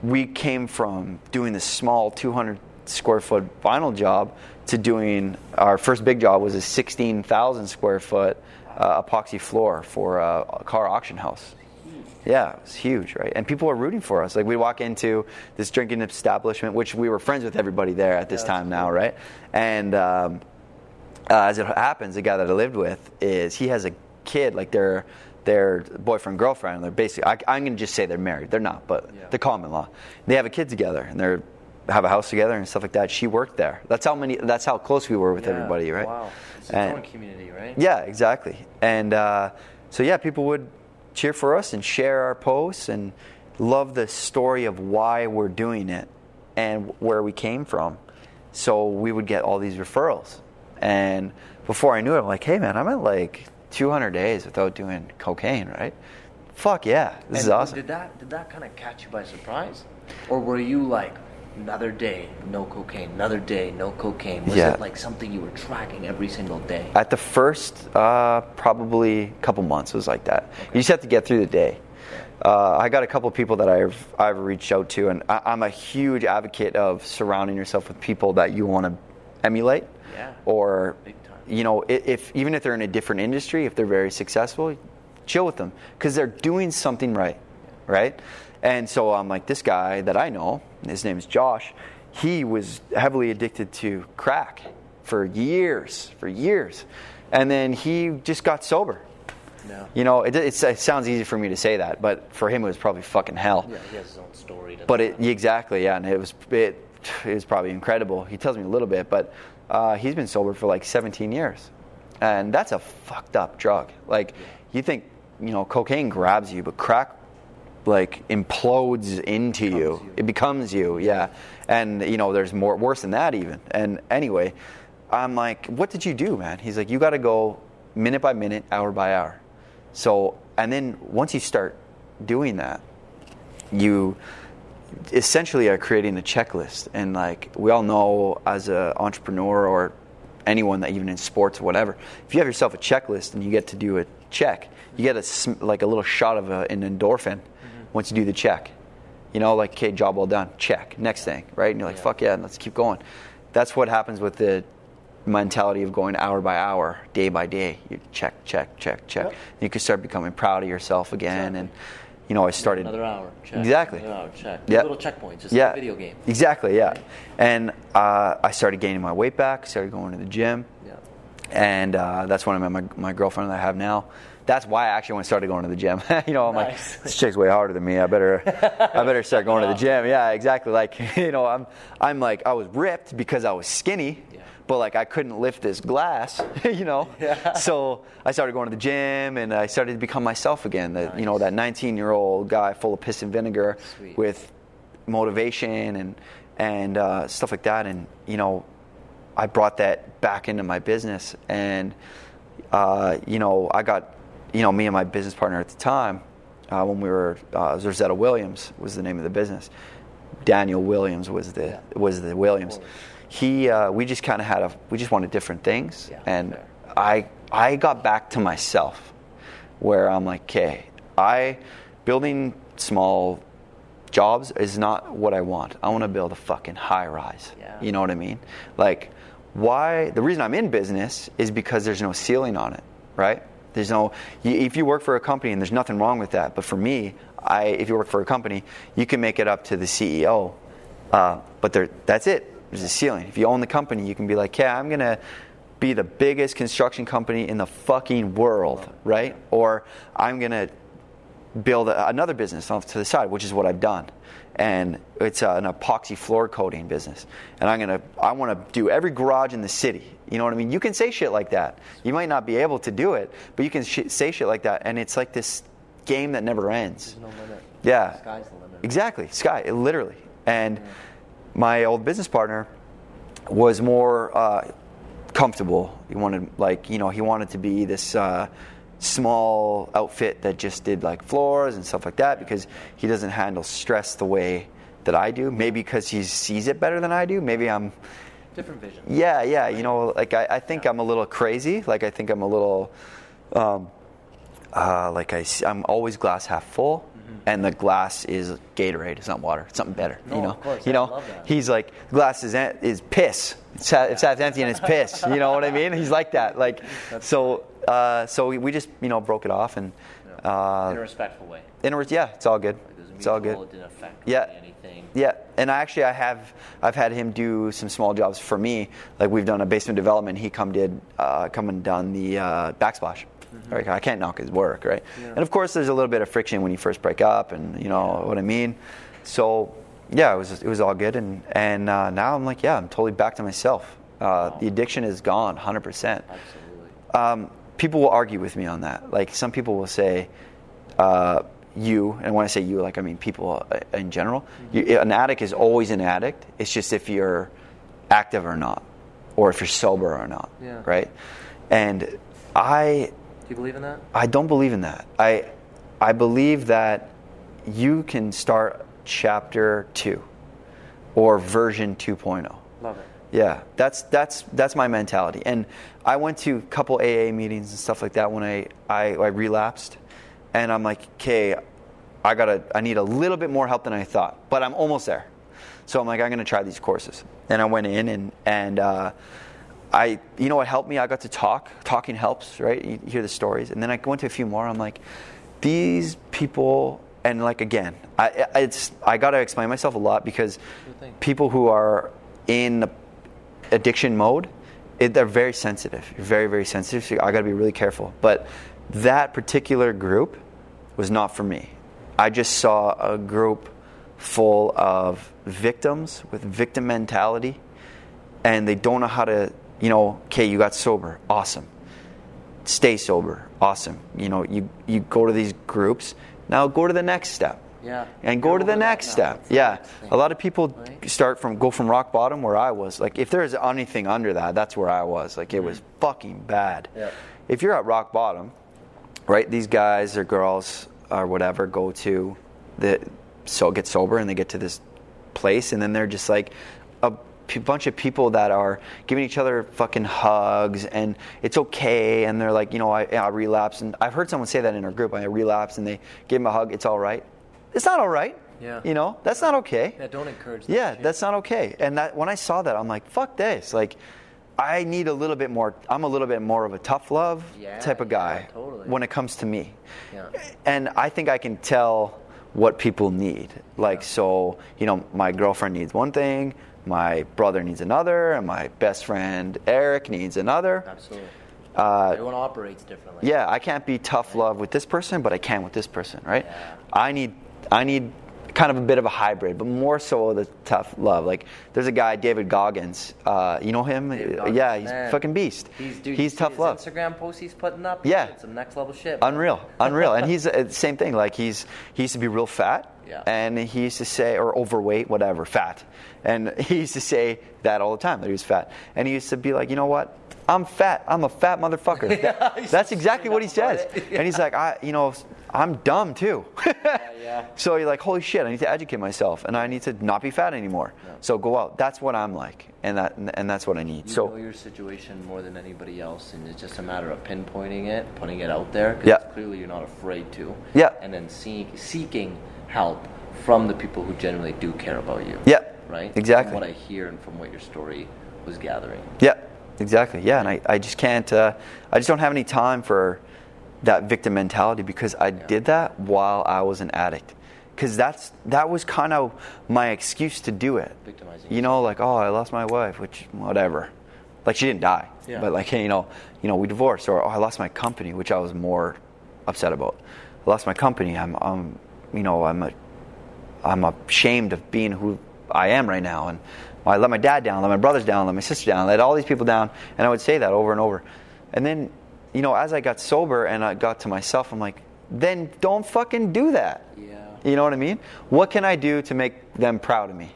we came from doing this small 200 square foot vinyl job to doing our first big job was a 16,000 square foot uh, epoxy floor for a, a car auction house. Yeah, it was huge, right? And people were rooting for us. Like we walk into this drinking establishment, which we were friends with everybody there at this Yeah, time now, right? And um, uh, as it happens, the guy that I lived with is he has a kid, like their their boyfriend girlfriend. They're basically I, I'm going to just say they're married. They're not, but Yeah. the common law. They have a kid together, and they're have a house together and stuff like that. She worked there. That's how many. That's how close we were with Yeah. everybody, right? Wow. It's a And- community, right? yeah, exactly. And uh, so yeah, people would cheer for us and share our posts, and love the story of why we're doing it and where we came from. So we would get all these referrals. And before I knew it, I'm like, hey man, I'm at like 200 days without doing cocaine, right? Fuck yeah, this is awesome. Did that did that kind of catch you by surprise, or were you like another day no cocaine, another day no cocaine? Was Yeah. it like something you were tracking every single day? At the first, uh, probably couple months it was like that. You just have to get through the day. Uh, I got a couple people that I've I've reached out to, and I, I'm a huge advocate of surrounding yourself with people that you want to emulate, Yeah. or you know, i- if even if they're in a different industry, if they're very successful, chill with them because they're doing something right, right? And so I'm like, this guy that I know, his name is Josh. He was heavily addicted to crack for years, for years, and then he just got sober. No. You know, it, it's, it sounds easy for me to say that, but for him it was probably fucking hell. Yeah, he has his own story. To But it exactly, yeah, and it was it, it was probably incredible. He tells me a little bit, but uh, he's been sober for like 17 years, and that's a fucked up drug. Like you think, you know, cocaine grabs you, but crack like implodes into you. you. It becomes you, yeah. And you know, there's more worse than that even. And anyway, I'm like, what did you do, man? He's like, you got to go minute by minute, hour by hour. So, and then once you start doing that, you essentially are creating a checklist and like we all know as an entrepreneur or anyone that even in sports or whatever if you have yourself a checklist and you get to do a check you get a like a little shot of a, an endorphin once you do the check you know like okay job well done check next thing right and you're like Yeah. fuck yeah let's keep going that's what happens with the mentality of going hour by hour day by day you check check check check Yep. you can start becoming proud of yourself again and you know i started another hour. Check. Exactly. Another hour. Check. Yeah. Little checkpoints. Just yeah. like a video game. Exactly, yeah. And uh, I started gaining my weight back, started going to the gym, Yeah. and uh, that's when I met my, my girlfriend that I have now. That's why I actually when I started going to the gym. you know, I'm Nice. like, this chick's way harder than me. I better, I better start going to the gym. Yeah, exactly. Like, you know, I'm, I'm like, I was ripped because I was skinny, Yeah. but like I couldn't lift this glass. you know, Yeah. so I started going to the gym and I started to become myself again. That you know, that 19 year old guy full of piss and vinegar Sweet. with motivation and and uh, stuff like that. And you know, I brought that back into my business, and uh, you know, I got you know me and my business partner at the time uh, when we were uh, Rosetta Williams was the name of the business. Daniel Williams was the Yeah. was the Williams. He uh, we just kind of had a we just wanted different things, Yeah, and fair. I I got back to myself where I'm like, okay, I building small jobs is not what I want. I want to build a fucking high rise. Yeah. You know what I mean? Like, why? The reason I'm in business is because there's no ceiling on it, right? There's no. If you work for a company, and there's nothing wrong with that, but for me, I if you work for a company, you can make it up to the CEO, uh, but there, that's it. There's a ceiling. If you own the company, you can be like, yeah, I'm gonna be the biggest construction company in the fucking world, right? Or I'm gonna build a, another business off to the side, which is what I've done. And it's uh, an epoxy floor coating business. And I'm gonna, I want to do every garage in the city. You know what I mean? You can say shit like that. You might not be able to do it, but you can sh- say shit like that, and it's like this game that never ends. There's no limit. Yeah. Sky's the limit. Exactly, sky, it literally. And my old business partner was more uh, comfortable. He wanted, like, you know, he wanted to be this uh, small outfit that just did like floors and stuff like that because he doesn't handle stress the way that I do. Maybe because he sees it better than I do. Maybe I'm Different vision. yeah, yeah. You know, like I, I think I'm a little crazy. Like I think I'm a little, um, uh, like I, I'm always glass half full, and the glass is Gatorade. It's not water. It's something better. No, you know, of course, you yeah, know. He's like glass is en- is piss. It's, ha- it's half empty and it's piss. You know what I mean? He's like that. Like so. Uh, so we, we just you know broke it off and. Uh, in a respectful way. in words, yeah, it's all good. Like, It's all good. It Yeah. Anything. Yeah, and I actually I have I've had him do some small jobs for me. Like we've done a basement development. He come did uh, come and done the uh, backsplash. Right, I can't knock his work, right? And of course, there's a little bit of friction when you first break up, and you know what I mean. So yeah, it was it was all good, and and uh, now I'm like, yeah, I'm totally back to myself. Uh, The addiction is gone, 100. percent Absolutely. um, people will argue with me on that. Like some people will say, uh, you, and when I say you, like I mean people uh, in general. You, an addict is always an addict. It's just if you're active or not, or if you're sober or not, Yeah. right? And I Do you believe in that? I don't believe in that. I I believe that you can start chapter 2 or version 2.0. Love it. Yeah, that's that's that's my mentality. And I went to a couple AA meetings and stuff like that when I I, I relapsed, and I'm like, okay, I gotta I need a little bit more help than I thought, but I'm almost there. So I'm like, I'm gonna try these courses, and I went in and and. Uh, I, you know what helped me? I got to talk. Talking helps, right? You hear the stories, and then I went to a few more. I'm like, these people, and like again, I, it's I got to explain myself a lot because people who are in addiction mode, it, they're very sensitive. You're very, very sensitive. So I got to be really careful. But that particular group was not for me. I just saw a group full of victims with victim mentality, and they don't know how to, you know, okay, you got sober, awesome. Stay sober, awesome. You know, you, you go to these groups, now go to the next step Yeah. and go to the next step. Yeah, next a lot of people Right. start from go from rock bottom where I was. Like if there's anything under that, that's where I was. Like it was fucking bad. Yeah. If you're at rock bottom, right? These guys or girls or whatever go to the so get sober and they get to this place and then they're just like a p- bunch of people that are giving each other fucking hugs and it's okay and they're like you know I, I relapse and I've heard someone say that in our group I relapse and they give them a hug it's all right it's not all right Yeah. you know that's not okay Yeah, don't encourage that yeah shit. that's not okay and that when I saw that I'm like fuck this like I need a little bit more I'm a little bit more of a tough love Yeah, type of guy yeah, totally. when it comes to me Yeah. and I think I can tell what people need. Like, so, you know, my girlfriend needs one thing, my brother needs another, and my best friend Eric needs another. Absolutely. Uh, Everyone operates differently. yeah, I can't be tough love with this person, but I can with this person, right? Yeah. I need, I need kind of a bit of a hybrid, but more so the tough love. Like, there's a guy, David Goggins. Uh, you know him? Goggins, yeah, he's man. fucking beast. He's, dude, he's tough love. Instagram posts he's putting up. Yeah. It's some next level shit. man. Unreal, unreal, and he's uh, same thing. Like he's he used to be real fat, Yeah. and he used to say or overweight, whatever, fat, and he used to say that all the time that he was fat, and he used to be like, you know what, I'm fat, I'm a fat motherfucker. That- that's exactly what he says, it. and he's like, I, you know, I'm dumb too. yeah. So you're like, holy shit, I need to educate myself, and I need to not be fat anymore. So go out. That's what I'm like, and that and that's what I need. You so know your situation more than anybody else, and it's just a matter of pinpointing it, putting it out there. Yeah. Clearly, you're not afraid to. Yeah. And then seek, seeking help from the people who genuinely do care about you. Yeah, Right. exactly. From what I hear and from what your story was gathering. Yeah, exactly. Yeah, and I, I just can't, uh, I just don't have any time for that victim mentality because I did that while I was an addict. Because that's that was kind of my excuse to do it. Victimizing You know, like oh, I lost my wife, which whatever. Like she didn't die, Yeah. but like hey, you know, you know, we divorced, or oh, I lost my company, which I was more upset about. I lost my company. I'm, I'm you know, I'm a, I'm ashamed of being who I am right now, and I let my dad down, let my brothers down, let my sister down, let all these people down, and I would say that over and over. And then, you know, as I got sober and I got to myself, I'm like, then don't fucking do that. Yeah. You know what I mean? What can I do to make them proud of me?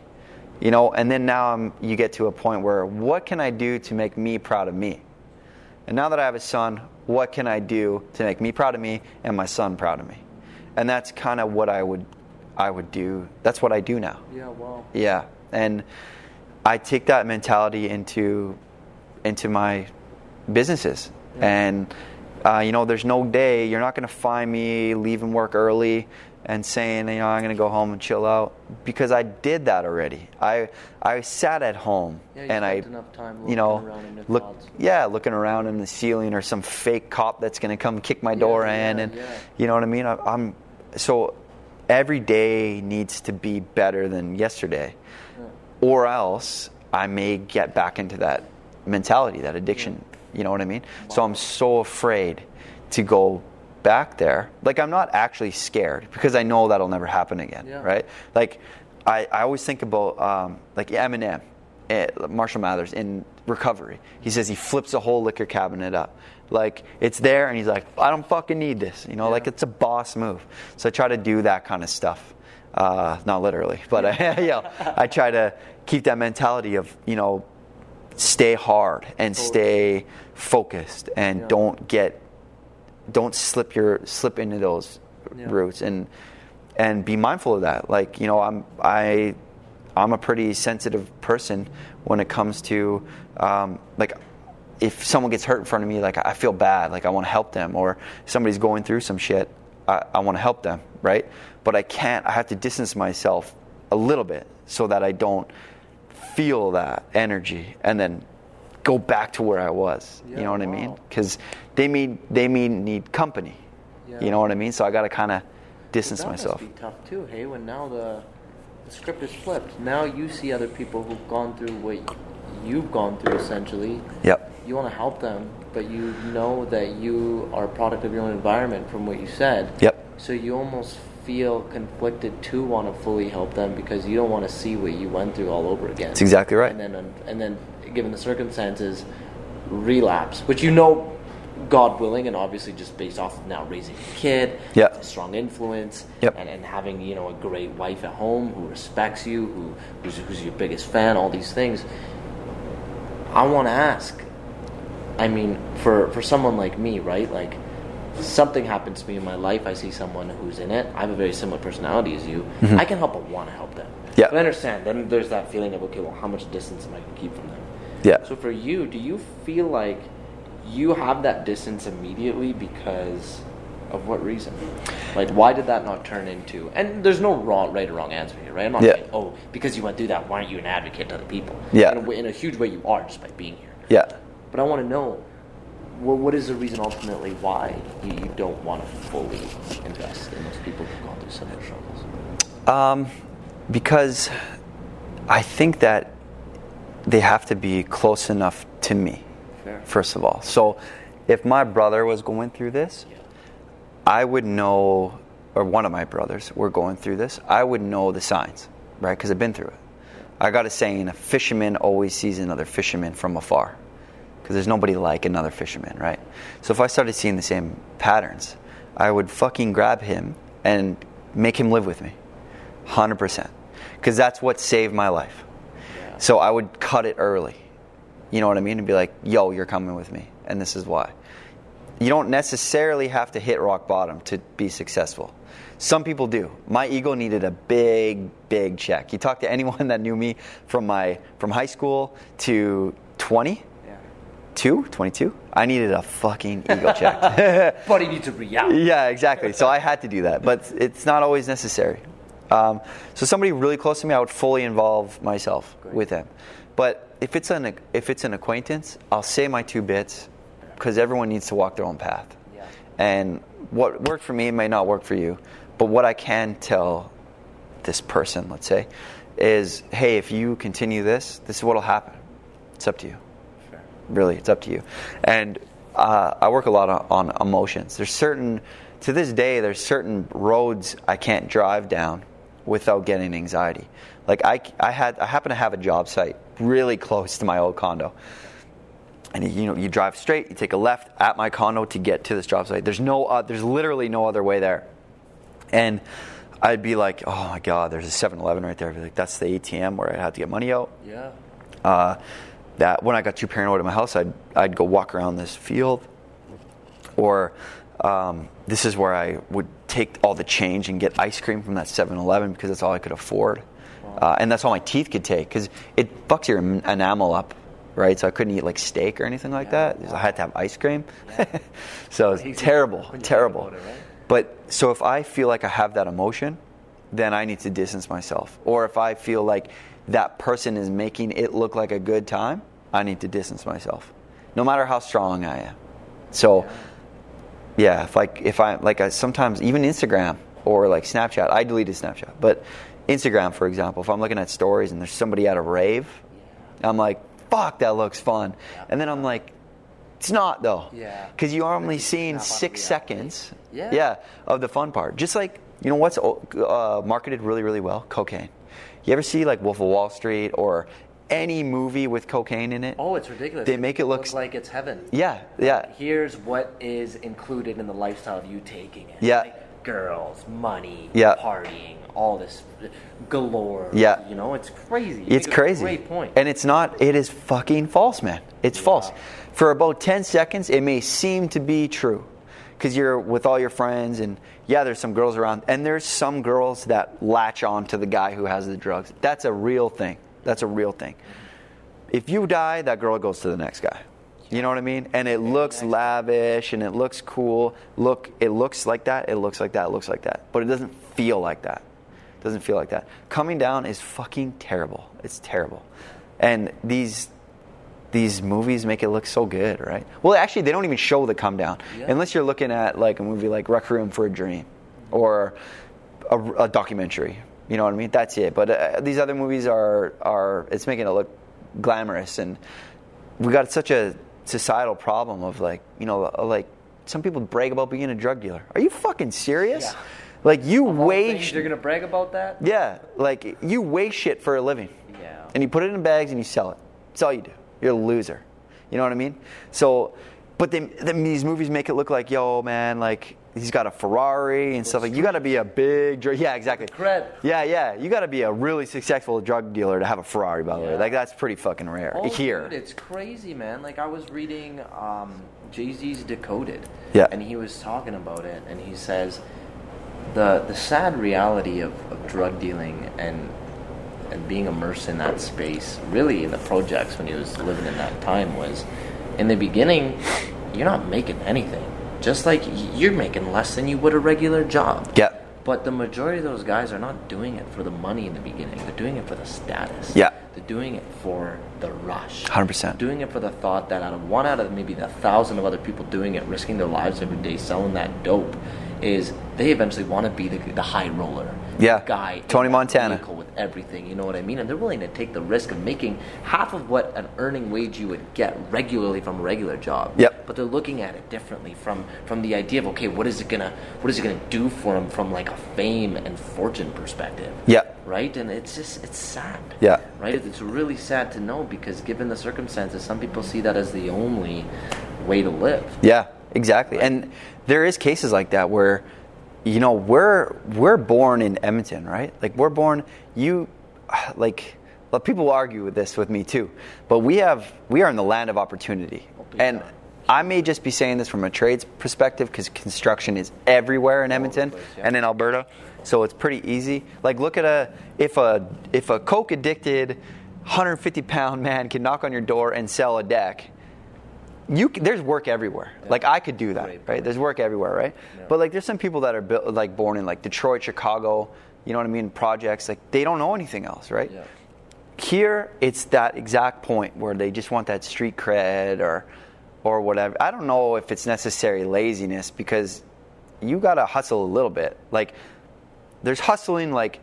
You know, and then now I'm, you get to a point where what can I do to make me proud of me? And now that I have a son, what can I do to make me proud of me and my son proud of me? And that's kind of what I would I would do. That's what I do now. Yeah. Well. Yeah, and I take that mentality into into my businesses, and uh, you know, there's no day you're not going to find me leaving work early and saying, you know, I'm going to go home and chill out because I did that already. I I sat at home Yeah, and I, enough time you know, around in look, thoughts. yeah, looking around in the ceiling or some fake cop that's going to come kick my door yeah, in, and you know what I mean. I, I'm so every day needs to be better than yesterday, or else I may get back into that mentality, that addiction. You know what I mean? So I'm so afraid to go back there. Like I'm not actually scared because I know that'll never happen again, Yeah. right? Like I, I always think about um, like Eminem. eh, Marshall Mathers in recovery. He says he flips a whole liquor cabinet up. Like it's there, and he's like, I don't fucking need this. You know, like it's a boss move. So I try to do that kind of stuff. Uh, not literally, but I, you know, I try to keep that mentality of you know, stay hard and stay focused, and Yeah. don't get, don't slip your slip into those Yeah. routes, and and be mindful of that. Like you know, I'm I I'm a pretty sensitive person when it comes to um, like if someone gets hurt in front of me, like I feel bad, like I want to help them, or somebody's going through some shit, I, I want to help them, right? But I can't. I have to distance myself a little bit so that I don't feel that energy and then go back to where I was. Yeah, you know what I mean? Because they mean they mean need company. Yeah. You know what I mean? So I got to kind of distance that myself. must be tough too. Hey, when now the the script is flipped. Now you see other people who've gone through what you've gone through essentially. Yep. You want to help them, but you know that you are a product of your own environment from what you said. Yep. So you almost feel conflicted to want to fully help them because you don't want to see what you went through all over again. That's exactly right. And then, and then, given the circumstances, relapse, which you know, God willing, and obviously just based off of now raising a kid, Yeah. a strong influence, Yep. and, and having you know a great wife at home who respects you, who who's, who's your biggest fan, all these things. I want to ask. I mean, for for someone like me, right? Like something happens to me in my life, I see someone who's in it. I have a very similar personality as you. I can help but want to help them. Mm-hmm. Yeah. But I understand. Then there's that feeling of okay, well, how much distance am I going to keep from them? Yeah. So for you, do you feel like you have that distance immediately because of what reason? Like, why did that not turn into? And there's no wrong, right or wrong answer here, right? I'm not Yeah. saying, oh, because you went through that, why aren't you an advocate to other people? Yeah. In a, in a huge way, you are just by being here. Yeah. But I want to know, what, what is the reason ultimately why you, you don't want to fully invest in those people who've gone through similar struggles? Um, because I think that they have to be close enough to me, Fair. first of all. So if my brother was going through this, Yeah. I would know, or one of my brothers were going through this, I would know the signs, right? Because I've been through it. I got a saying a fisherman always sees another fisherman from afar. Because there's nobody like another fisherman, right? So if I started seeing the same patterns, I would fucking grab him and make him live with me. 100%. Because that's what saved my life. Yeah. So I would cut it early. You know what I mean? And be like, yo, you're coming with me. And this is why. You don't necessarily have to hit rock bottom to be successful. Some people do. My ego needed a big, big check. You talk to anyone that knew me from my from high school to 20, Yeah. 2, 22, I needed a fucking ego check. But it needs a reality. Yeah, exactly. So I had to do that, but it's not always necessary. Um, so somebody really close to me, I would fully involve myself Great. with them. But if it's an if it's an acquaintance, I'll say my two bits because everyone needs to walk their own path. Yeah. And what worked for me may not work for you, but what I can tell this person, let's say, is, hey, if you continue this, this is what'll happen. It's up to you. Really it's up to you. And uh, i work a lot on, on emotions. There's certain to this day there's certain roads i can't drive down without getting anxiety. Like i, I had i happen to have a job site really close to my old condo. And you know you drive straight you take a left at my condo to get to this job site. There's no uh, there's literally no other way there. And i'd be like oh my god there's a 7-eleven right there. I'd be like that's the atm where i have to get money out. Yeah. uh, that when I got too paranoid at my house, I'd, I'd go walk around this field. Or um, this is where I would take all the change and get ice cream from that 7 Eleven because that's all I could afford. Uh, and that's all my teeth could take because it fucks your enamel up, right? So I couldn't eat like steak or anything like Yeah, that. I had to have ice cream. Yeah. so it's terrible, when you think terrible. it, right? But so if I feel like I have that emotion, then I need to distance myself. Or if I feel like that person is making it look like a good time, I need to distance myself. No matter how strong I am. So yeah, if like if I like I sometimes even Instagram or like Snapchat, I deleted Snapchat, but Instagram for example, if I'm looking at stories and there's somebody at a rave, I'm like, fuck, that looks fun. And then I'm like, it's not though. Yeah. Because you are only seeing six seconds. Yeah. Yeah, of the fun part. Just like you know what's uh, marketed really really well, cocaine. You ever see like Wolf of Wall Street or any movie with cocaine in it. Oh, it's ridiculous. They make it look- looks like it's heaven. Yeah, yeah. Here's what is included in the lifestyle of you taking it. Yeah. Like girls, money, Yeah. partying, all this galore. Yeah. You know, it's crazy. You It's crazy. Great point. And it's not, it is fucking false, man. It's false. For about 10 seconds, it may seem to be true. Because you're with all your friends, and yeah, there's some girls around, and there's some girls that latch on to the guy who has the drugs. That's a real thing. That's a real thing. If you die, that girl goes to the next guy. You know what I mean? And it looks lavish and it looks cool. Look, it looks like that. It looks like that. It looks like that. But it doesn't feel like that. It doesn't feel like that. Coming down is fucking terrible. It's terrible. And these these movies make it look so good, right? Well, actually, they don't even show the come down Yeah. unless you're looking at like a movie like Requiem for a Dream or a, a documentary. You know what I mean? That's it. But uh, these other movies are are it's making it look glamorous, and we got such a societal problem of like you know uh, like some people brag about being a drug dealer. Are you fucking serious? Yeah. Like you Of all weigh things, you're gonna brag about that? yeah, like you weigh shit for a living. Yeah. And you put it in bags and you sell it. That's all you do. You're a loser. You know what I mean? So, but these movies make it look like, yo, man, like he's got a Ferrari and stuff like. You got to be a big drug. Yeah, exactly. Cred. Yeah, yeah. You got to be a really successful drug dealer to have a Ferrari, by the way. Like that's pretty fucking rare Oh, here. dude, it's crazy, man. Like I was reading um, Jay Z's Decoded, Yeah. and he was talking about it, and he says the the sad reality of, of drug dealing and and being immersed in that space, really in the projects when he was living in that time, was in the beginning, you're not making anything. Just like you're making less than you would a regular job. Yeah. But the majority of those guys are not doing it for the money in the beginning. They're doing it for the status. Yeah. They're doing it for the rush. 100%. Doing it for the thought that out of one out of maybe the thousand of other people doing it, risking their lives every day, selling that dope, is they eventually want to be the, the high roller. Yeah. Guy. Tony Montana. Everything, you know what I mean? And they're willing to take the risk of making half of what an earning wage you would get regularly from a regular job. Yep. But they're looking at it differently from from the idea of okay, what is it gonna what is it gonna do for them from like a fame and fortune perspective? Yeah. Right, and it's just it's sad. Yeah. Right, it's really sad to know because given the circumstances, some people see that as the only way to live. Yeah, exactly. And there is cases like that where, you know, we're we're born in Edmonton, right? Like we're born. You, like, well, people will argue with this with me too, but we have we are in the land of opportunity, and. I may just be saying this from a trades perspective because construction is everywhere in Edmonton place, yeah. and in Alberta, so it's pretty easy. Like, look at a if a if a coke addicted, 150 pound man can knock on your door and sell a deck, you there's work everywhere. Like I could do that, right? There's work everywhere, right? But like there's some people that are built, like born in like Detroit, Chicago, you know what I mean, projects like they don't know anything else, right? Yeah. Here it's that exact point where they just want that street cred or or whatever. I don't know if it's necessary laziness because you got to hustle a little bit. Like there's hustling like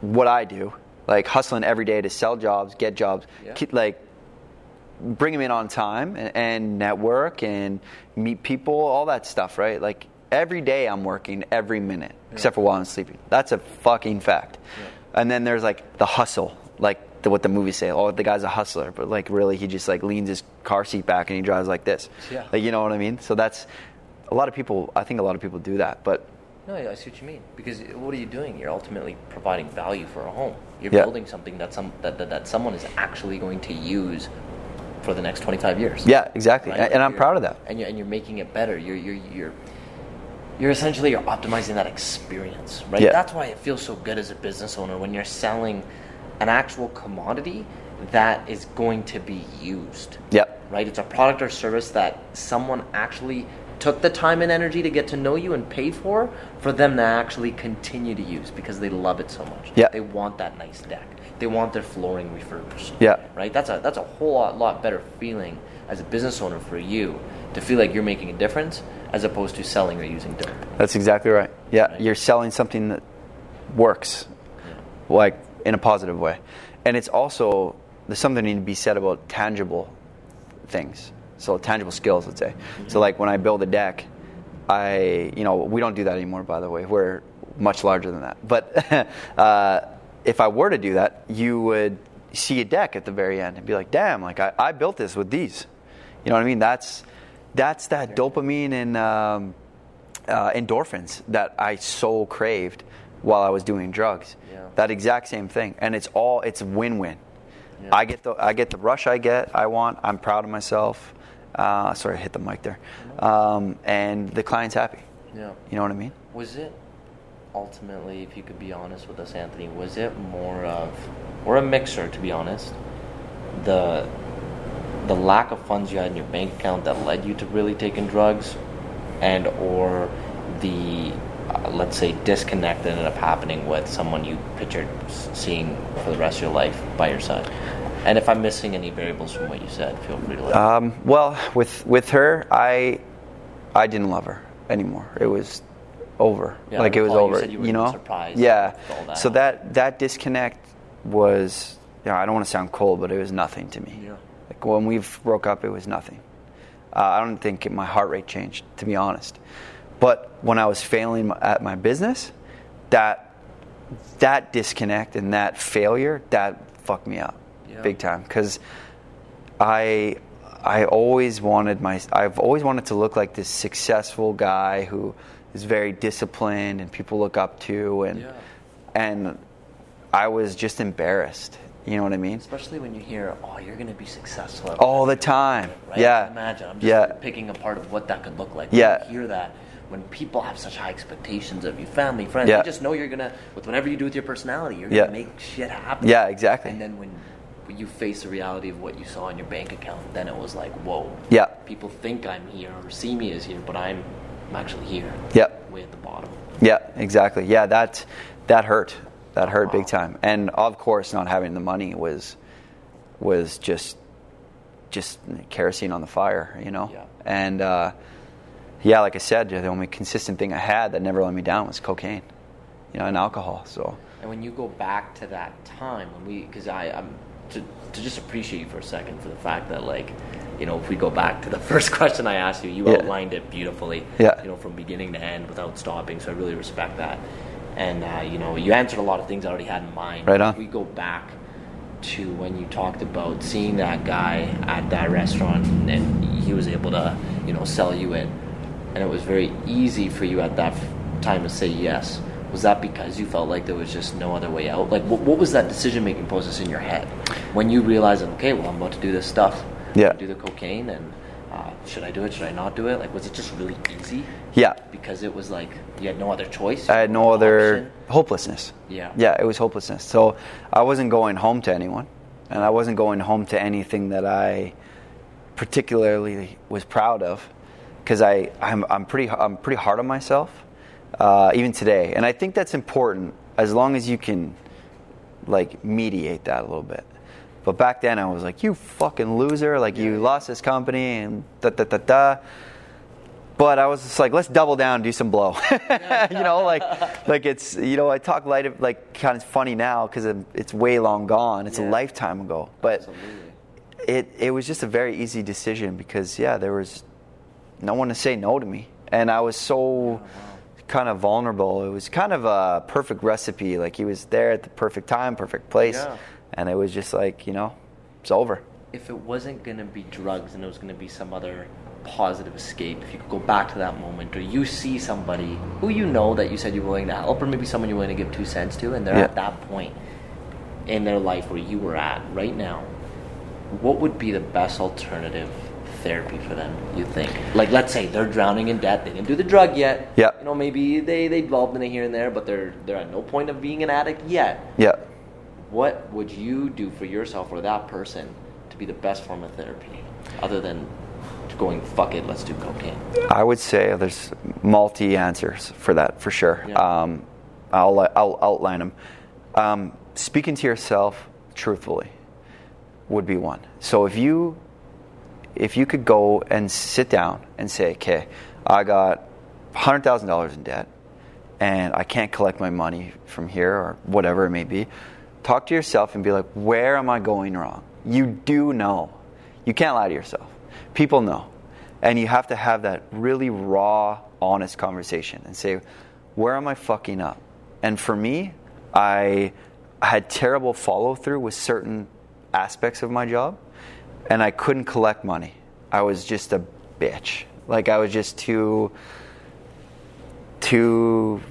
what I do, like hustling every day to sell jobs, get jobs, Yeah. like bring them in on time and, and network and meet people, all that stuff, right? Like every day I'm working every minute, except for while I'm sleeping. That's a fucking fact. And then there's like the hustle, like the, what the movies say. Oh, the guy's a hustler, but like really, he just like leans his car seat back and he drives like this. Yeah. Like you know what I mean? So that's a lot of people. I think a lot of people do that, but No, I see what you mean. Because what are you doing? You're ultimately providing value for a home. You're Yeah. building something that some that, that, that someone is actually going to use for the next 25 years. yeah, exactly. Right? And, and I'm proud of that. And you're, and you're making it better. You're you're you're you're essentially you're optimizing that experience, right? Yeah. That's why it feels so good as a business owner when you're selling an actual commodity that is going to be used. Yep. Right? It's a product or service that someone actually took the time and energy to get to know you and pay for for them to actually continue to use because they love it so much. Yeah. They want that nice deck. They want their flooring refurbished Yeah. right? That's a that's a whole lot, lot better feeling as a business owner for you to feel like you're making a difference as opposed to selling or using dope. That's exactly right. Yeah, Right. you're selling something that works, like in a positive way, and it's also there's something need to be said about tangible things. So tangible skills, let's say. So like when I build a deck, I you know we don't do that anymore. By the way, we're much larger than that. But uh, if I were to do that, you would see a deck at the very end and be like, damn, like I, I built this with these. You know what I mean? That's that's that dopamine and um, uh, endorphins that I so craved while I was doing drugs. Yeah. That exact same thing, and it's all it's win-win. Yeah. I get the I get the rush I get I want. I'm proud of myself. Uh, sorry, I hit the mic there. Um, and the client's happy. Yeah. You know what I mean? Was it ultimately, if you could be honest with us, Anthony, was it more of, or a mixer, to be honest, the the lack of funds you had in your bank account that led you to really taking drugs, and or the uh, let's say disconnect that ended up happening with someone you pictured seeing for the rest of your life by your side? And if I'm missing any variables from what you said, feel free to let. Um, well, with with her, I I didn't love her anymore. It was over. Yeah, like it was recall you over. said you were even know? surprised Yeah. that. So that that disconnect was. You know, I don't want to sound cold, but it was nothing to me. Yeah. Like when we broke up, it was nothing. Uh, I don't think my heart rate changed, to be honest. But when I was failing at my business, that that disconnect and that failure that fucked me up Yeah. big time because I I always wanted my I've always wanted to look like this successful guy who is very disciplined and people look up to and Yeah. and I was just embarrassed. You know what I mean? Especially when you hear, "Oh, you're going to be successful." All the time. Right? Yeah. Imagine. I'm just Yeah. picking apart of what that could look like. Yeah. You hear that, when people have such high expectations of you, family, friends, Yeah. they just know you're gonna, with whatever you do with your personality, you're gonna make shit happen. Yeah, exactly. And then when when you face the reality of what you saw in your bank account, then it was like, whoa. Yeah. People think I'm here or see me as here, but I'm, I'm actually here. Yeah. Way at the bottom. Yeah, exactly. Yeah, that that hurt. That hurt Wow. big time. And of course, not having the money was was just just kerosene on the fire, you know. Yeah. And uh, yeah, like I said, the only consistent thing I had that never let me down was cocaine, you know, and alcohol. So And when you go back to that time when we, because I, I'm to, to just appreciate you for a second for the fact that like, you know, if we go back to the first question I asked you, you Yeah. outlined it beautifully. Yeah. You know, from beginning to end without stopping. So I really respect that. And uh, you know, you answered a lot of things I already had in mind. Right on. If we go back to when you talked about seeing that guy at that restaurant and he was able to, you know, sell you it, and it was very easy for you at that time to say yes. Was that because you felt like there was just no other way out? Like, what, what was that decision making process in your head when you realized, okay, well, I'm about to do this stuff, Yeah. do the cocaine, and uh, should I do it? Should I not do it? Like, was it just really easy? yeah, Because it was like you had no other choice. I had no other option? hopelessness. Yeah. Yeah, it was hopelessness. So I wasn't going home to anyone, and I wasn't going home to anything that I particularly was proud of, because I I'm, I'm pretty I'm pretty hard on myself, uh, even today, and I think that's important as long as you can like mediate that a little bit. But back then I was like, you fucking loser, like you lost this company and da da da da. But I was just like, let's double down, do some blow. you know, like, like it's you know, I talk light of like kind of funny now because it's way long gone. It's Yeah. a lifetime ago. But Absolutely. it it was just a very easy decision because yeah, there was no one to say no to me, and I was so kind of vulnerable. It was kind of a perfect recipe. Like he was there at the perfect time, perfect place, Yeah. and it was just like you know, it's over. if it wasn't going to be drugs and it was going to be some other positive escape, if you could go back to that moment, or you see somebody who you know that you said you're willing to help, or maybe someone you're willing to give two cents to, and they're Yeah. at that point in their life where you were at right now, what would be the best alternative therapy for them, you think? Like, let's say they're drowning in debt, they didn't do the drug yet. Yeah. You know, maybe they, they developed in it here and there, but they're, they're at no point of being an addict yet Yeah. what would you do for yourself or that person to be the best form of therapy other than going fuck it let's do cocaine I would say there's multi answers for that for sure. Yeah. Um, I'll I'll outline them. Um, speaking to yourself truthfully would be one. So if you if you could go and sit down and say, okay, I got hundred thousand dollars in debt, and I can't collect my money from here or whatever it may be. Talk to yourself and be like, where am I going wrong? You do know. You can't lie to yourself. People know. And you have to have that really raw, honest conversation and say, where am I fucking up? And for me, I had terrible follow through with certain aspects of my job, and I couldn't collect money. I was just a bitch. Like I was just too, too.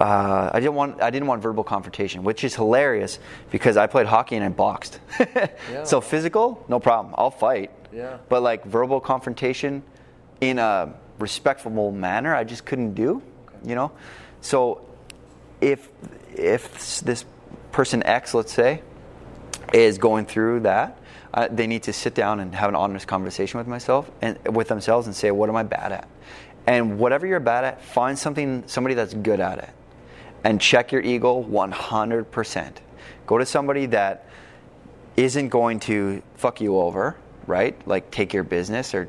Uh, I didn't want. I didn't want verbal confrontation, which is hilarious because I played hockey and I boxed. So physical, no problem. I'll fight. Yeah. But like verbal confrontation, in a respectful manner, I just couldn't do. You know, so if if this person X, let's say, is going through that, they need to sit down and have an honest conversation with myself and with themselves and say, what am I bad at? And whatever you're bad at, find something somebody that's good at it, and check your ego 100%. Go to somebody that isn't going to fuck you over, right? Like take your business or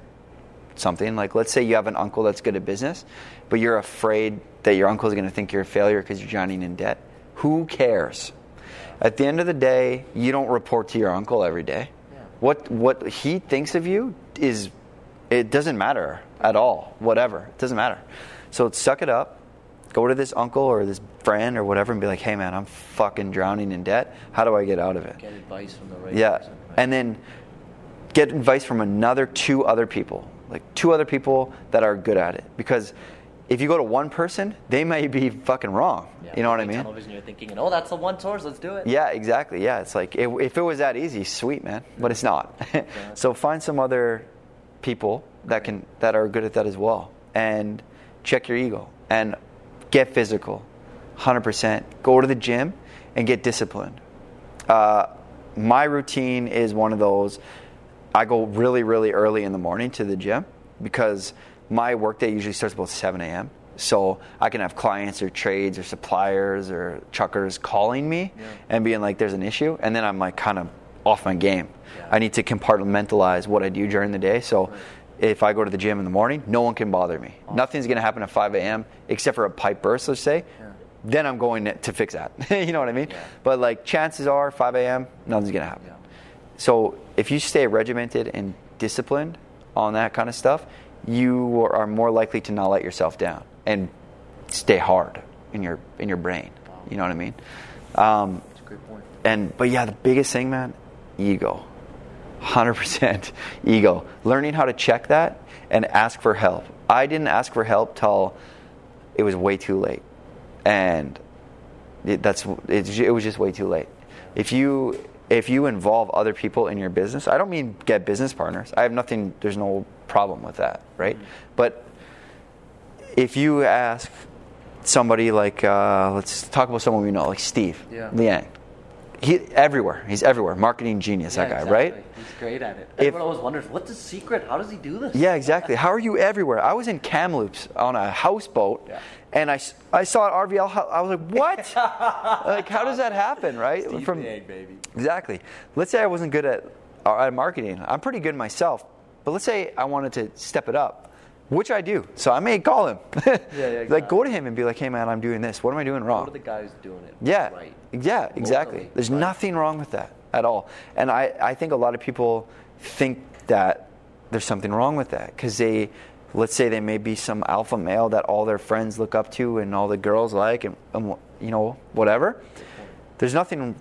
something. Like let's say you have an uncle that's good at business, but you're afraid that your uncle is going to think you're a failure because you're drowning in debt. Who cares? At the end of the day, you don't report to your uncle every day. What what he thinks of you is it doesn't matter at all. Whatever. It doesn't matter. So suck it up. Go to this uncle or this friend or whatever and be like, "Hey man, I'm fucking drowning in debt. How do I get out of it?" Get advice from the right Yeah. person. right? And then get advice from another two other people, like two other people that are good at it. Because if you go to one person, they may be fucking wrong. Yeah, you know what I mean? Television, you're thinking, oh, that's the one source. Let's do it. Yeah, exactly. Yeah, it's like if, if it was that easy, sweet man, but it's not. so find some other people that can that are good at that as well, and check your ego and get physical, hundred percent. Go to the gym and get disciplined. Uh, my routine is one of those. I go really, really early in the morning to the gym because my workday usually starts about 7 a.m. So I can have clients or trades or suppliers or truckers calling me and being like, there's an issue. And then I'm like kind of off my game. Yeah. I need to compartmentalize what I do during the day. So if I go to the gym in the morning, no one can bother me. Nothing's going to happen at 5 a.m. except for a pipe burst, let's say. Then I'm going to to fix that. you know what I mean? Yeah. But like chances are, 5 a.m., nothing's going to happen. Yeah. So if you stay regimented and disciplined on that kind of stuff, you are more likely to not let yourself down and stay hard in your in your brain. You know what I mean? Um, That's a great point. and but yeah, the biggest thing, man, ego. 100% ego. Learning how to check that and ask for help. I didn't ask for help till it was way too late. And it, that's it, it was just way too late. If you if you involve other people in your business, I don't mean get business partners. I have nothing there's no problem with that, right? But if you ask somebody like uh, let's talk about someone we know like Steve Yeah. Liang. He everywhere. He's everywhere. Marketing genius, that Yeah, guy, right? He's great at it. If- Everyone always wonders, what's his secret? How does he do this? Yeah, exactly. How are you everywhere? I was in Kamloops on a houseboat, Yeah. and I saw an RVL. I was like, what? like, how does that happen, right? From baby. exactly. Let's say I wasn't good at, uh, at marketing. I'm pretty good myself, but let's say I wanted to step it up, which I do. So I may call him. yeah, Like, go to him and be like, hey man, I'm doing this. What am I doing wrong? What are the guys doing it Yeah, right? yeah, exactly. Locally, There's right? nothing wrong with that at all. And I, I think a lot of people think that there's something wrong with that because they, let's say they may be some alpha male that all their friends look up to and all the girls like and, and you know whatever. There's nothing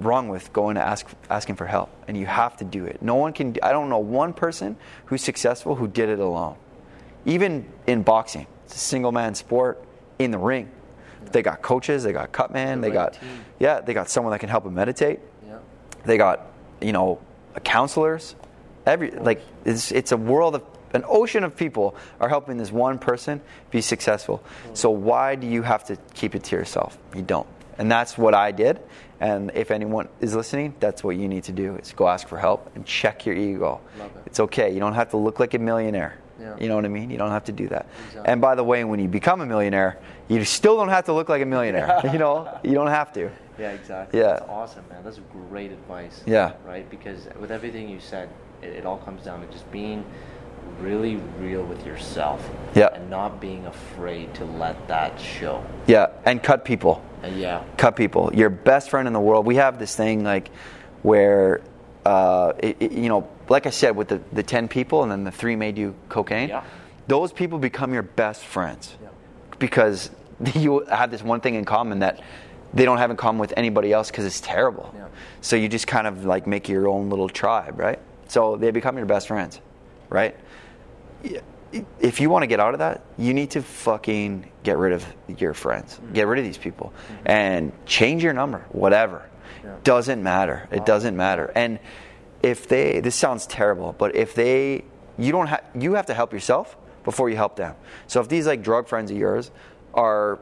wrong with going to ask asking for help, and you have to do it. No one can. I don't know one person who's successful who did it alone. Even in boxing, it's a single man sport in the ring. They got coaches, they got cutman, The they right got team. yeah, they got someone that can help them meditate. Yeah. They got you know counselors. Every like it's it's a world of an ocean of people are helping this one person be successful. So why do you have to keep it to yourself? You don't. And that's what I did. And if anyone is listening, that's what you need to do is go ask for help and check your ego. It. It's okay. You don't have to look like a millionaire. Yeah. You know what I mean? You don't have to do that. Exactly. And by the way, when you become a millionaire, you still don't have to look like a millionaire. you know, you don't have to. Yeah, exactly. Yeah. That's awesome, man. That's great advice. Yeah. Right? Because with everything you said, it, it all comes down to just being really real with yourself. Yeah. And not being afraid to let that show. Yeah, and cut people. And yeah. cut people. Your best friend in the world. We have this thing like where, uh, it, it- you know, like I said, with the, the 10 people and then the three made you cocaine, Yeah. those people become your best friends Yeah. because you have this one thing in common that they don't have in common with anybody else because it's terrible. Yeah. So you just kind of like make your own little tribe, right? So they become your best friends, right? If you want to get out of that, you need to fucking get rid of your friends, Mm-hmm. get rid of these people, and change your number, whatever. Yeah. Doesn't matter. It doesn't matter. And if they, this sounds terrible, but if they, you don't have, you have to help yourself before you help them. So if these like drug friends of yours are,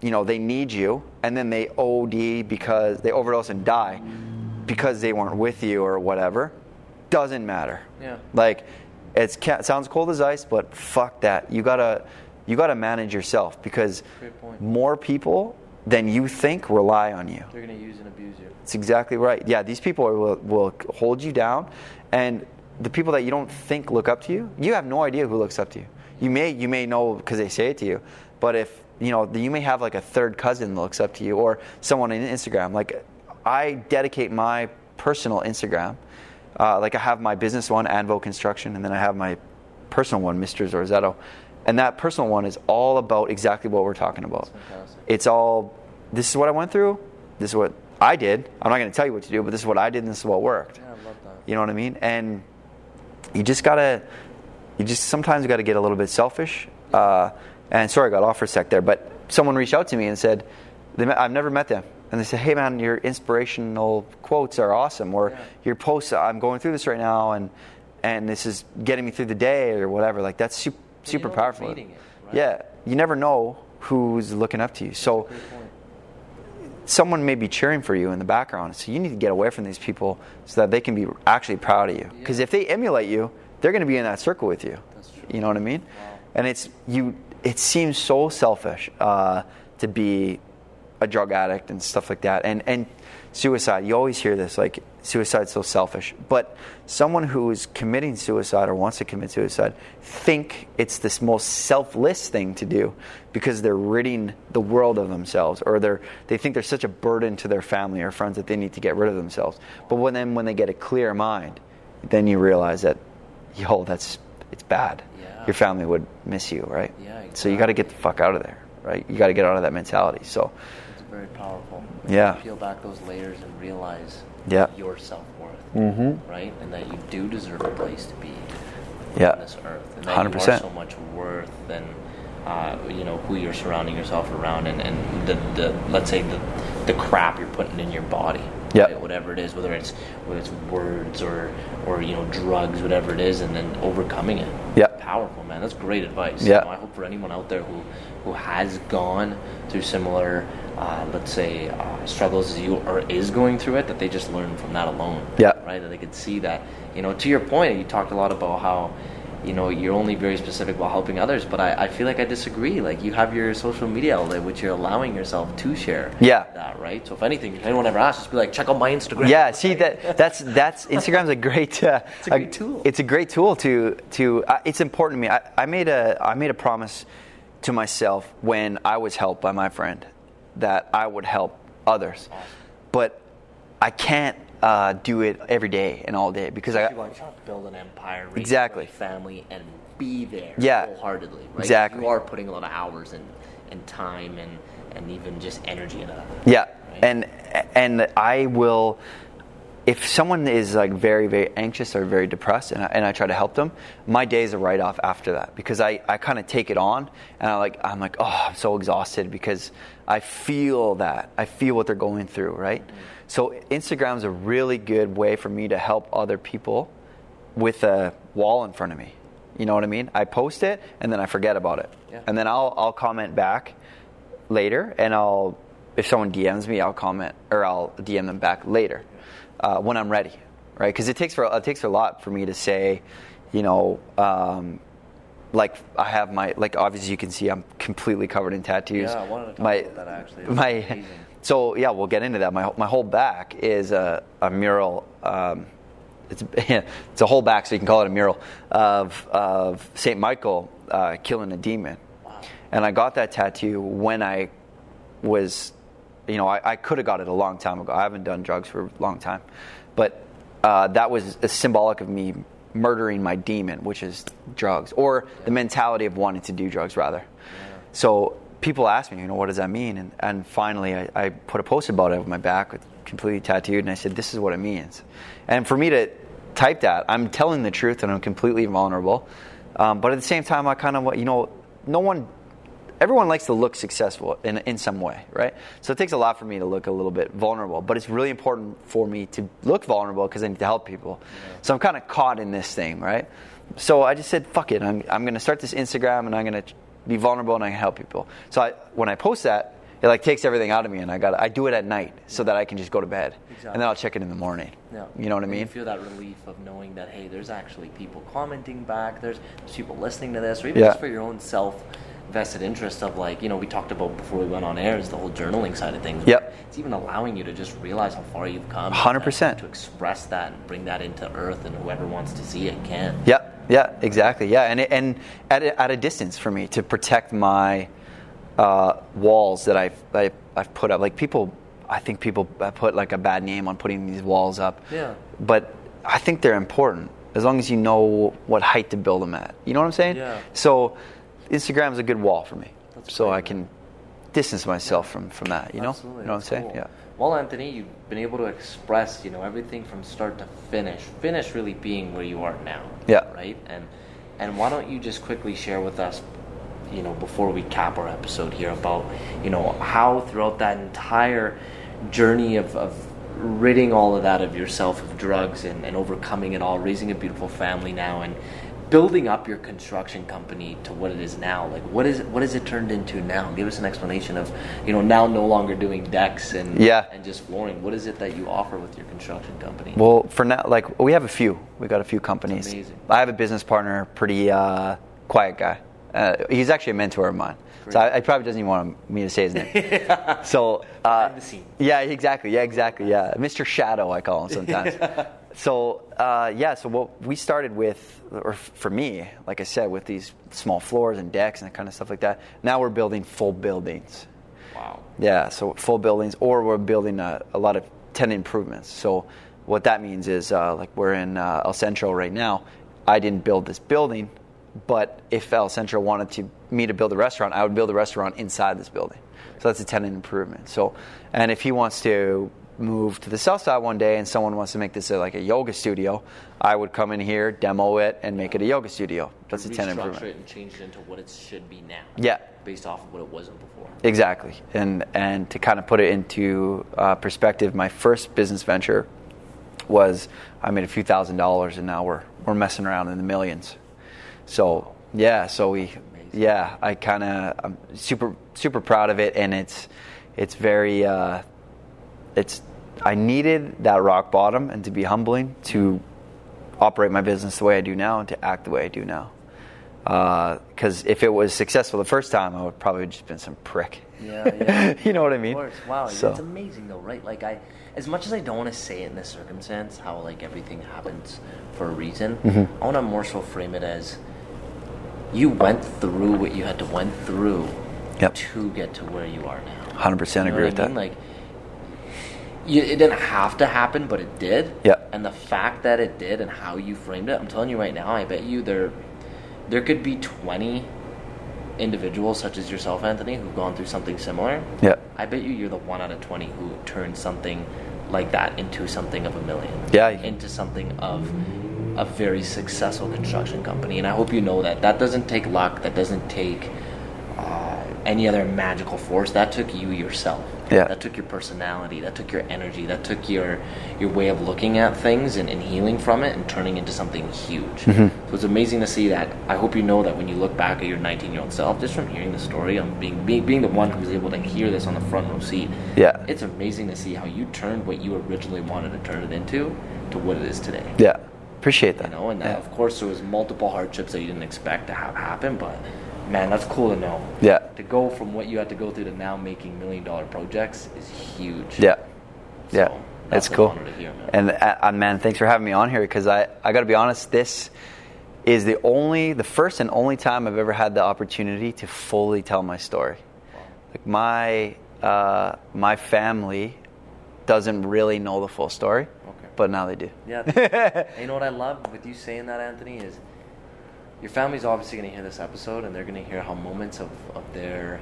you know, they need you, and then they OD because they overdose and die because they weren't with you or whatever, doesn't matter. Yeah. Like, it sounds cold as ice, but fuck that. You gotta, you gotta manage yourself because more people than you think rely on you. They're gonna use and abuse you. It's exactly right. Yeah, these people will, will hold you down, and the people that you don't think look up to you, you have no idea who looks up to you. You may you may know because they say it to you, but if you know, you may have like a third cousin that looks up to you, or someone in Instagram. Like, I dedicate my personal Instagram. Uh, like I have my business one, Anvo Construction, and then I have my personal one, Mr. Zorzetto. And that personal one is all about exactly what we're talking about. It's all, this is what I went through, this is what I did. I'm not going to tell you what to do, but this is what I did and this is what worked. Yeah, I love that. You know what I mean? And you just gotta, you just sometimes got to get a little bit selfish. Uh, and sorry, I got off for a sec there, but someone reached out to me and said, they I've never met them. And they say, hey man, your inspirational quotes are awesome. Or Yeah. your posts, I'm going through this right now and, and this is getting me through the day or whatever. Like that's super, powerful. it, right? Yeah. You never know who's looking up to you. So, someone may be cheering for you in the background. So you need to get away from these people so that they can be actually proud of you. Because if they emulate you, they're going to be in that circle with you. That's true. You know what I mean? Wow. And it's you. It seems so selfish uh, to be a drug addict and stuff like that. And and suicide. You always hear this like suicide's so selfish. But someone who is committing suicide or wants to commit suicide think it's this most selfless thing to do because they're ridding the world of themselves or they're they think they're such a burden to their family or friends that they need to get rid of themselves. But when then when they get a clear mind, then you realize that yo, that's it's bad. Yeah. Your family would miss you, right? Yeah, So you got to get the fuck out of there, right? You got to get out of that mentality. So very powerful. Yeah. Peel back those layers and realize Yeah. your self worth, Mm-hmm. right? And that you do deserve a place to be Yeah. on this earth, and that 100%. are so much worth than uh, you know who you're surrounding yourself around, and, and the, the let's say the the crap you're putting in your body. Yeah. right? Whatever it is, whether it's whether it's words or or you know drugs, whatever it is, and then overcoming it. Yeah. Powerful man. That's great advice. Yeah. You know, I hope for anyone out there who who has gone through similar, uh, let's say, uh, struggles as you or is going through it, that they just learn from that alone. Yeah. Right. That they could see that. You know, to your point, you talked a lot about how. You know, you're only very specific while helping others, but I, I feel like I disagree. Like you have your social media outlet, which you're allowing yourself to share. Yeah. That right. So if anything, if anyone ever asks, just be like, check out my Instagram. Yeah, see that that's that's Instagram's a great uh, It's a great tool. It's a great tool to to. Uh, it's important to me. I, I made a I made a promise to myself when I was helped by my friend that I would help others, but I can't uh, do it every day and all day because I You want to build an empire, Exactly. family, and be there Yeah. wholeheartedly. Right? Exactly. You are putting a lot of hours and, and time and, and even just energy into that. Yeah, Right? and and I will. If someone is like very very anxious or very depressed, and I, and I try to help them, my day is a write off after that because I, I kind of take it on and I like I'm like oh I'm so exhausted because I feel that I feel what they're going through right. So Instagram is a really good way for me to help other people with a wall in front of me. You know what I mean? I post it and then I forget about it, Yeah. and then I'll I'll comment back later, and I'll if someone DMs me, I'll comment or I'll DM them back later uh, when I'm ready, right? Because it takes for it takes a lot for me to say, you know. Um, like I have my like obviously you can see I'm completely covered in tattoos. Yeah, I wanted to talk my, about that, actually. My amazing. so yeah, we'll get into that. My my whole back is a, a mural. Um, it's it's a whole back, so you can call it a mural of of Saint Michael uh, killing a demon. Wow. And I got that tattoo when I was, you know, I, I could have got it a long time ago. I haven't done drugs for a long time, but uh, that was a symbolic of me murdering my demon, which is drugs, or the mentality of wanting to do drugs rather. So people ask me, you know, what does that mean? And, and finally, I, I put a post about it on my back with completely tattooed, and I said, this is what it means. And for me to type that, I'm telling the truth and I'm completely vulnerable. Um, but at the same time, I kind of, you know, no one, everyone likes to look successful in, in some way, right? So it takes a lot for me to look a little bit vulnerable, but it's really important for me to look vulnerable because I need to help people. So I'm kind of caught in this thing, right? So I just said, fuck it, I'm, I'm going to start this Instagram and I'm going to be vulnerable and I can help people. So I, when I post that, it like takes everything out of me, and I got I do it at night so that I can just go to bed, Exactly. and then I'll check it in the morning. Yeah. You know what I mean? You feel that relief of knowing that hey, there's actually people commenting back. There's, there's people listening to this, or even Yeah. just for your own self vested interest of like you know we talked about before we went on air is the whole journaling side of things. Yep. It's even allowing you to just realize how far you've come. 100%. To express that and bring that into earth, and whoever wants to see it can. Yeah, yeah, exactly. Yeah, and and at a, at a distance for me to protect my uh, walls that I've I, I've put up. Like people, I think people put like a bad name on putting these walls up. Yeah. But I think they're important as long as you know what height to build them at. You know what I'm saying? Yeah. So Instagram is a good wall for me, That's so I can distance myself from from that. You know? Absolutely, You know what I'm saying? cool. Yeah. Well, Anthony, you've been able to express, you know, everything from start to finish. Finish really being where you are now. Yeah. Right. And and why don't you just quickly share with us, you know, before we cap our episode here about, you know, how throughout that entire journey of, of ridding all of that of yourself of drugs and, and overcoming it all, raising a beautiful family now, and building up your construction company to what it is now. Like, what is what has it turned into now? Give us an explanation of, you know, now no longer doing decks and Yeah. and just flooring. What is it that you offer with your construction company? Well, for now, like we have a few. We got a few companies. amazing. I have a business partner, pretty uh, quiet guy. Uh, he's actually a mentor of mine. So I, I probably doesn't even want me to say his name. So uh, yeah, exactly. Yeah, exactly. Yeah, Mr. Shadow, I call him sometimes. so uh, yeah, so what we started with, or for me, like I said, with these small floors and decks and that kind of stuff like that. Now we're building full buildings. wow. Yeah, so full buildings, or we're building a, a lot of tenant improvements. So what that means is, uh, like we're in uh, El Centro right now. I didn't build this building, but if El Centro wanted to me to build a restaurant, I would build a restaurant inside this building. So that's a tenant improvement. So, and if he wants to move to the south side one day and someone wants to make this a, like a yoga studio, I would come in here, demo it, and make it a yoga studio. That's a tenant Restructure improvement. it and change it into what it should be now. Yeah. Based off of what it wasn't before. Exactly, and and to kind of put it into uh, perspective, my first business venture was I made a few thousand dollars, and now we're we're messing around in the millions. So yeah, so we yeah, I kind of I'm super super proud of it, and it's it's very uh, it's I needed that rock bottom and to be humbling to operate my business the way I do now and to act the way I do now. Because if it was successful the first time, I would probably just been some prick. Yeah, yeah. you know what I mean? Of course. Wow, So- it's amazing though, right? Like I, as much as I don't want to say it in this circumstance, how like everything happens for a reason. Mm-hmm. I want to more so frame it as you went through what you had to went through Yep. to get to where you are now. 100% agree with I that. Like, it didn't have to happen, but it did. Yep. And the fact that it did and how you framed it, I'm telling you right now, I bet you there, there could be 20 individuals such as yourself, Anthony, who've gone through something similar. Yeah. I bet you you're the one out of 20 who turned something like that into something of a million. Yeah, Into something of a very successful construction company. And I hope you know that. That doesn't take luck. That doesn't take uh, any other magical force. That took you yourself. Yeah. That took your personality. That took your energy. That took your your way of looking at things and, and healing from it and turning into something huge. Mm-hmm. So it's amazing to see that. I hope you know that when you look back at your 19 year old self, just from hearing the story, I'm being, being being the one who's able to hear this on the front row seat. Yeah. It's amazing to see how you turned what you originally wanted to turn it into to what it is today. Yeah. Appreciate that. You know, and that, yeah. of course there was multiple hardships that you didn't expect to have happen, but man, that's cool to know. Yeah. To go from what you had to go through to now making million dollar projects is huge. Yeah. Yeah. So, That's that's cool. hear, man. And uh, uh, man, thanks for having me on here because I, I got to be honest, this is the only, the first and only time I've ever had the opportunity to fully tell my story. Like my, uh, my family doesn't really know the full story, Okay. but now they do. Yeah. and you know what I love with you saying that, Anthony, is your family's obviously going to hear this episode and they're going to hear how moments of, of their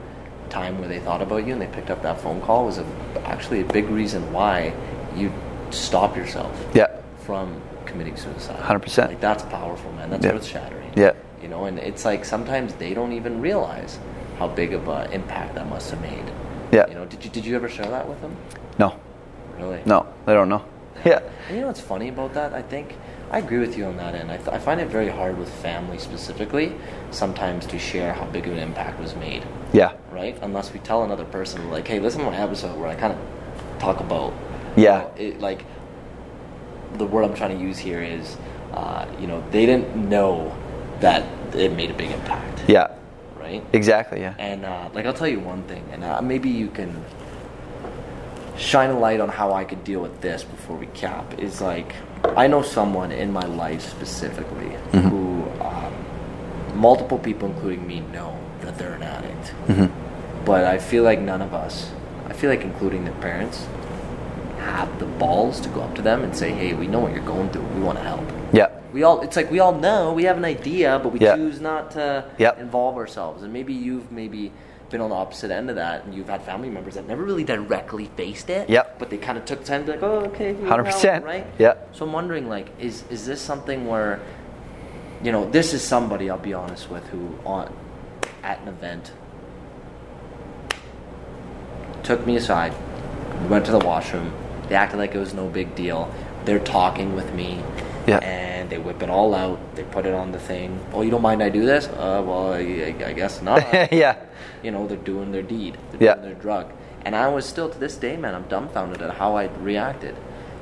time where they thought about you and they picked up that phone call was a, actually a big reason why you stop yourself Yeah. from committing suicide. 100%. Like that's powerful, man. That's Yeah. earth shattering. Yeah. You know, and it's like sometimes they don't even realize how big of an impact that must have made. Yeah. You know, did you did you ever share that with them? No. Really? No. They don't know. Yeah. And you know what's funny about that? I think I agree with you on that end. I, th- I find it very hard with family specifically sometimes to share how big of an impact was made, Yeah. right? Unless we tell another person, like, hey, listen to my episode where I kind of talk about, Yeah. you know, it, like, the word I'm trying to use here is, uh, you know, they didn't know that it made a big impact, Yeah. right? Exactly. Yeah. And uh, like I'll tell you one thing, and uh, maybe you can shine a light on how I could deal with this before we cap. Is like I know someone in my life specifically who um, multiple people, including me, know that they're an addict. But I feel like none of us, I feel like including their parents, have the balls to go up to them and say, "Hey, we know what you're going through. We want to help." Yeah. We all, it's like we all know, we have an idea, but we Yeah. choose not to involve ourselves. And maybe you've maybe been on the opposite end of that, and you've had family members that never really directly faced it. Yep. But they kind of took time to be like, oh, okay, 100%. know, right? Yep. So I'm wondering, like, is is this something where, you know, this is somebody I'll be honest with who on at an event took me aside, we went to the washroom. They acted like it was no big deal. They're talking with me. Yeah. And they whip it all out. They put it on the thing. Oh, you don't mind I do this? Uh, well, I, I guess not. yeah. you know, they're doing their deed. They're Yeah. doing their drug. And I was still, to this day, man, I'm dumbfounded at how I reacted.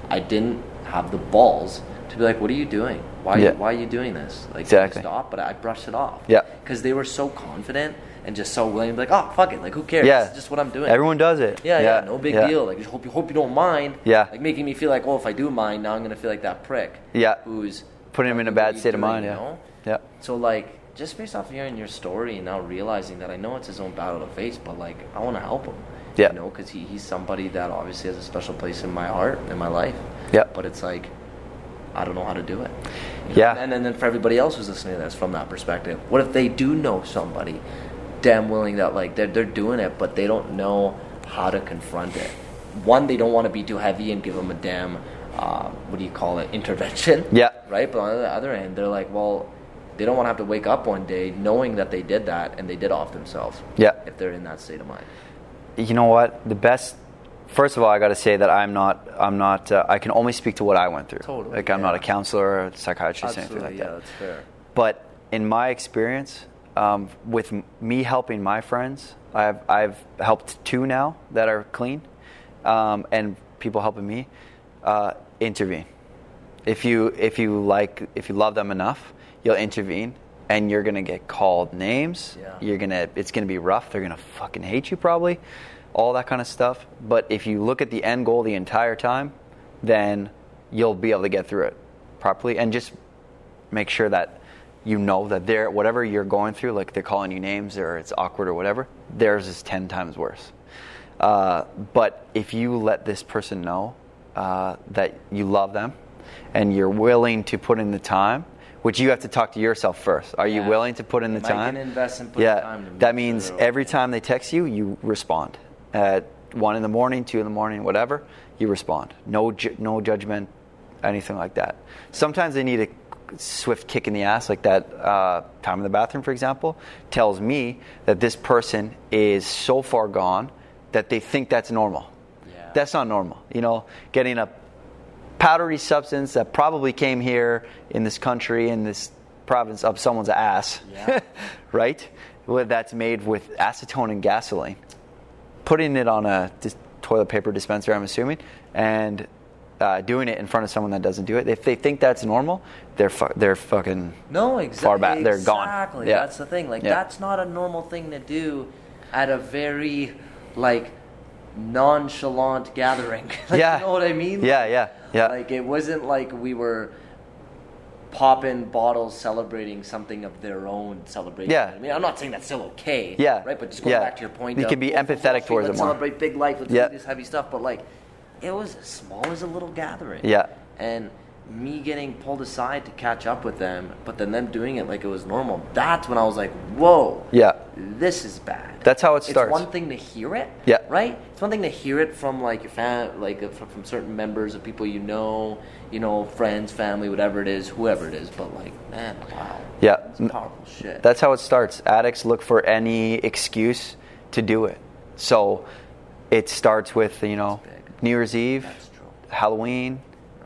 I didn't have the balls to be like, what are you doing? Why, Yeah. why are you doing this? Like, Exactly. stop. But I brushed it off. Yeah. Because they were so confident and just so willing to be like, oh, fuck it. Like, who cares? Yeah. Is just what I'm doing. Everyone does it. Yeah, yeah, no big yeah. deal. Like, just hope you hope you don't mind. Yeah. Like making me feel like, oh, if I do mind, now I'm gonna feel like that prick. Yeah. Who's Putting him in a bad state of doing, mind, you yeah. know? Yeah. So like, just based off hearing your story and now realizing that I know it's his own battle to face, but like, I want to help him. Yeah. You know, because he, he's somebody that obviously has a special place in my heart, in my life. Yeah. But it's like, I don't know how to do it. You know? Yeah. And, and then for everybody else who's listening to this from that perspective, what if they do know somebody damn willing that like they're, they're doing it, but they don't know how to confront it? One, they don't want to be too heavy and give them a damn, uh, what do you call it, intervention. Yeah. Right? But on the other end, they're like, well, they don't want to have to wake up one day knowing that they did that and they did off themselves. Yeah. If they're in that state of mind. you know what the best first of all i got to say that i'm not i'm not uh, i can only speak to what i went through Totally, like i'm not a counselor or a psychiatrist or anything like yeah, that Yeah, that's fair. but in my experience um, with me helping my friends. I've i've helped two now that are clean um, and people helping me uh, intervene. If you if you like if you love them enough you'll intervene and you're gonna get called names. Yeah. you're gonna it's gonna be rough. They're gonna fucking hate you probably. All that kind of stuff. But if you look at the end goal the entire time then you'll be able to get through it properly and just make sure that you know that they're whatever you're going through like they're calling you names or it's awkward or whatever theirs is 10 times worse uh, but if you let this person know uh, that you love them and you're willing to put in the time, which you have to talk to yourself first. Are you willing to put in the Am time? gonna invest and put in yeah, time to that means every time they text you, you respond. At one in the morning, two in the morning, whatever, you respond. No, ju- no judgment, anything like that. Sometimes they need a swift kick in the ass, like that uh, time in the bathroom, for example, tells me that this person is so far gone that they think that's normal. Yeah. That's not normal. You know, getting a powdery substance that probably came here in this country in this province up someone's ass, Yeah. right? That's made with acetone and gasoline. Putting it on a dis- toilet paper dispenser, I'm assuming, and uh, doing it in front of someone that doesn't do it. If they think that's normal, they're fu- they're fucking No, exactly. far back. They're gone. Exactly. Yeah. That's the thing. Like Yeah. that's not a normal thing to do at a very like nonchalant gathering. like, Yeah. You know what I mean? Yeah, yeah, yeah. Like it wasn't like we were popping bottles celebrating something of their own celebration. Yeah. I mean, I'm not saying that's still okay. Yeah. Right. But just going Yeah. back to your point, You of, can be of empathetic Street, towards let's it more. Celebrate big life. Let's Yeah. do this heavy stuff. But like, it was as small as a little gathering. Yeah. And me getting pulled aside to catch up with them, but then them doing it like it was normal. That's when I was like, whoa. Yeah. This is bad. That's how it starts. It's one thing to hear it. Yeah. Right. It's one thing to hear it from like your fam, like uh, from, certain members of people you know, you know, friends, family, whatever it is, whoever it is. But like, man, wow. Yeah. It's powerful shit. That's how it starts. Addicts look for any excuse to do it. So it starts with, you know, That's. New Year's Eve, Halloween,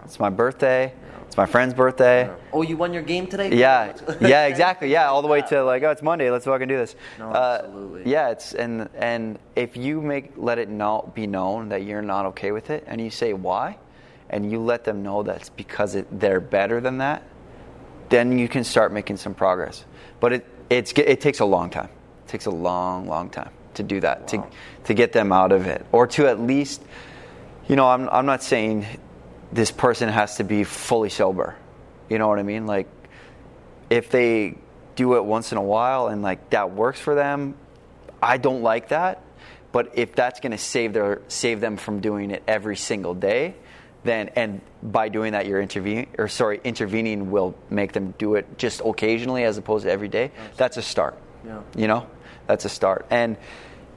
it's my birthday, it's my friend's birthday. Oh, you won your game today? Yeah, yeah, exactly. Yeah, all the way to like, oh, it's Monday. Let's fucking do this. No, Uh, absolutely. yeah, it's and and if you make let it know be known that you're not okay with it, and you say why, and you let them know that's because it, they're better than that, then you can start making some progress. But it it's it takes a long time. It takes a long, long time to do that Wow. to to get them out of it, or to at least, you know, I'm I'm not saying this person has to be fully sober. You know what I mean? Like if they do it once in a while and like that works for them, I don't like that. But if that's going to save their save them from doing it every single day, then and by doing that you're intervening or sorry intervening will make them do it just occasionally as opposed to every day. That's a start. Yeah. You know, that's a start. And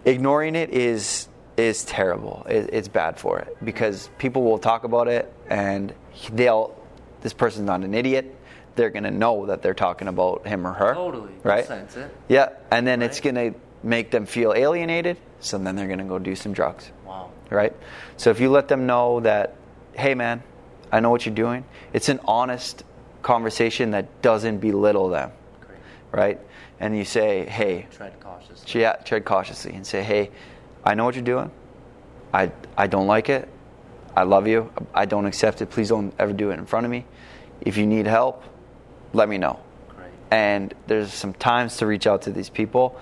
ignoring it is is terrible. It, it's bad for it because people will talk about it and they'll. This person's not an idiot. They're gonna know that they're talking about him or her. Totally. Right. Sense it. Yeah, and then it's gonna make them feel alienated. So then they're gonna go do some drugs Wow. right? So if you let them know that, hey man, I know what you're doing, it's an honest conversation that doesn't belittle them, Great. right? And you say, hey, Tread cautiously. yeah, tread cautiously and say, hey, I know what you're doing. I, I don't like it. I love you. I don't accept it. Please don't ever do it in front of me. If you need help, let me know Great. and there's some times to reach out to these people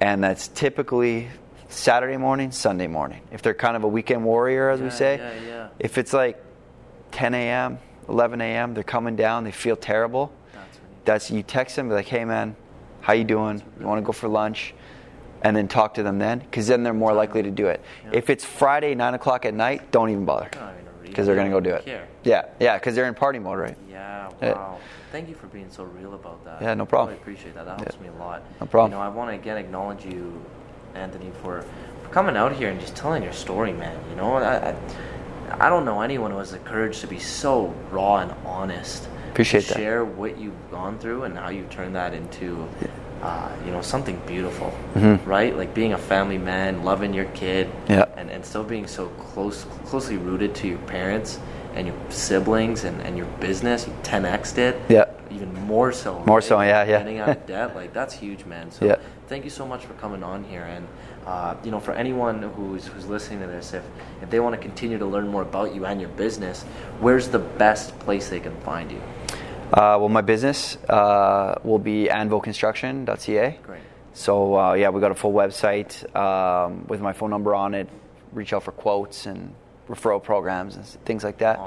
and that's typically saturday morning sunday morning if they're kind of a weekend warrior as we say yeah, yeah. if it's like 10 a.m 11 a.m they're coming down they feel terrible That's that's you text them be like hey man how you doing you want to go for lunch and then talk to them then because then they're more likely to do it Yeah. if it's friday 9 o'clock at night don't even bother Not even a reason. because they're going to go do it Care. yeah yeah because they're in party mode right Yeah, Yeah. wow. Thank you for being so real about that. Yeah, no problem. I really appreciate that. That helps Yeah. me a lot. No problem. You know, I want to again acknowledge you, Anthony, for, for coming out here and just telling your story, man. You know, I, I, I don't know anyone who has the courage to be so raw and honest. Appreciate to that. Share what you've gone through and how you've turned that into, uh, you know, something beautiful, Mhm. right? Like being a family man, loving your kid, Yeah. and, and still being so close, closely rooted to your parents and your siblings and, and your business. You 10x'd it. Yeah. Even more so. More right? so, yeah, yeah. Getting out of debt, like that's huge, man. So Yeah. thank you so much for coming on here. And uh, you know, for anyone who's who's listening to this, if if they want to continue to learn more about you and your business, where's the best place they can find you? Uh, well, my business uh, will be anvoconstruction.ca. Great. So uh, yeah, we got a full website um, with my phone number on it. Reach out for quotes and referral programs and things like that.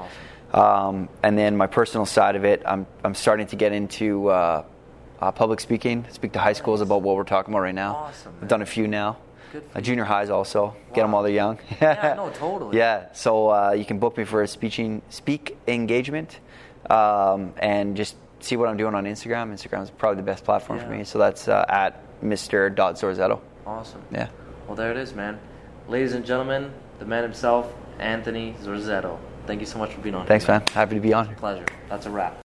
Um, and then my personal side of it, I'm I'm starting to get into uh, uh, public speaking. Speak to high schools about what we're talking about right now. Awesome, I've done a few now. Good for Uh, you. junior highs also. Get them while they're young. Yeah, no, totally. yeah. So uh, you can book me for a speaking speak engagement, um, and just see what I'm doing on Instagram. Instagram is probably the best platform for me. So that's uh, at Mr. Zorzetto. Awesome. Yeah. Well, there it is, man. Ladies and gentlemen, the man himself, Anthony Zorzetto. Thank you so much for being on. Thanks, here, man. Happy to be on. Pleasure. That's a wrap.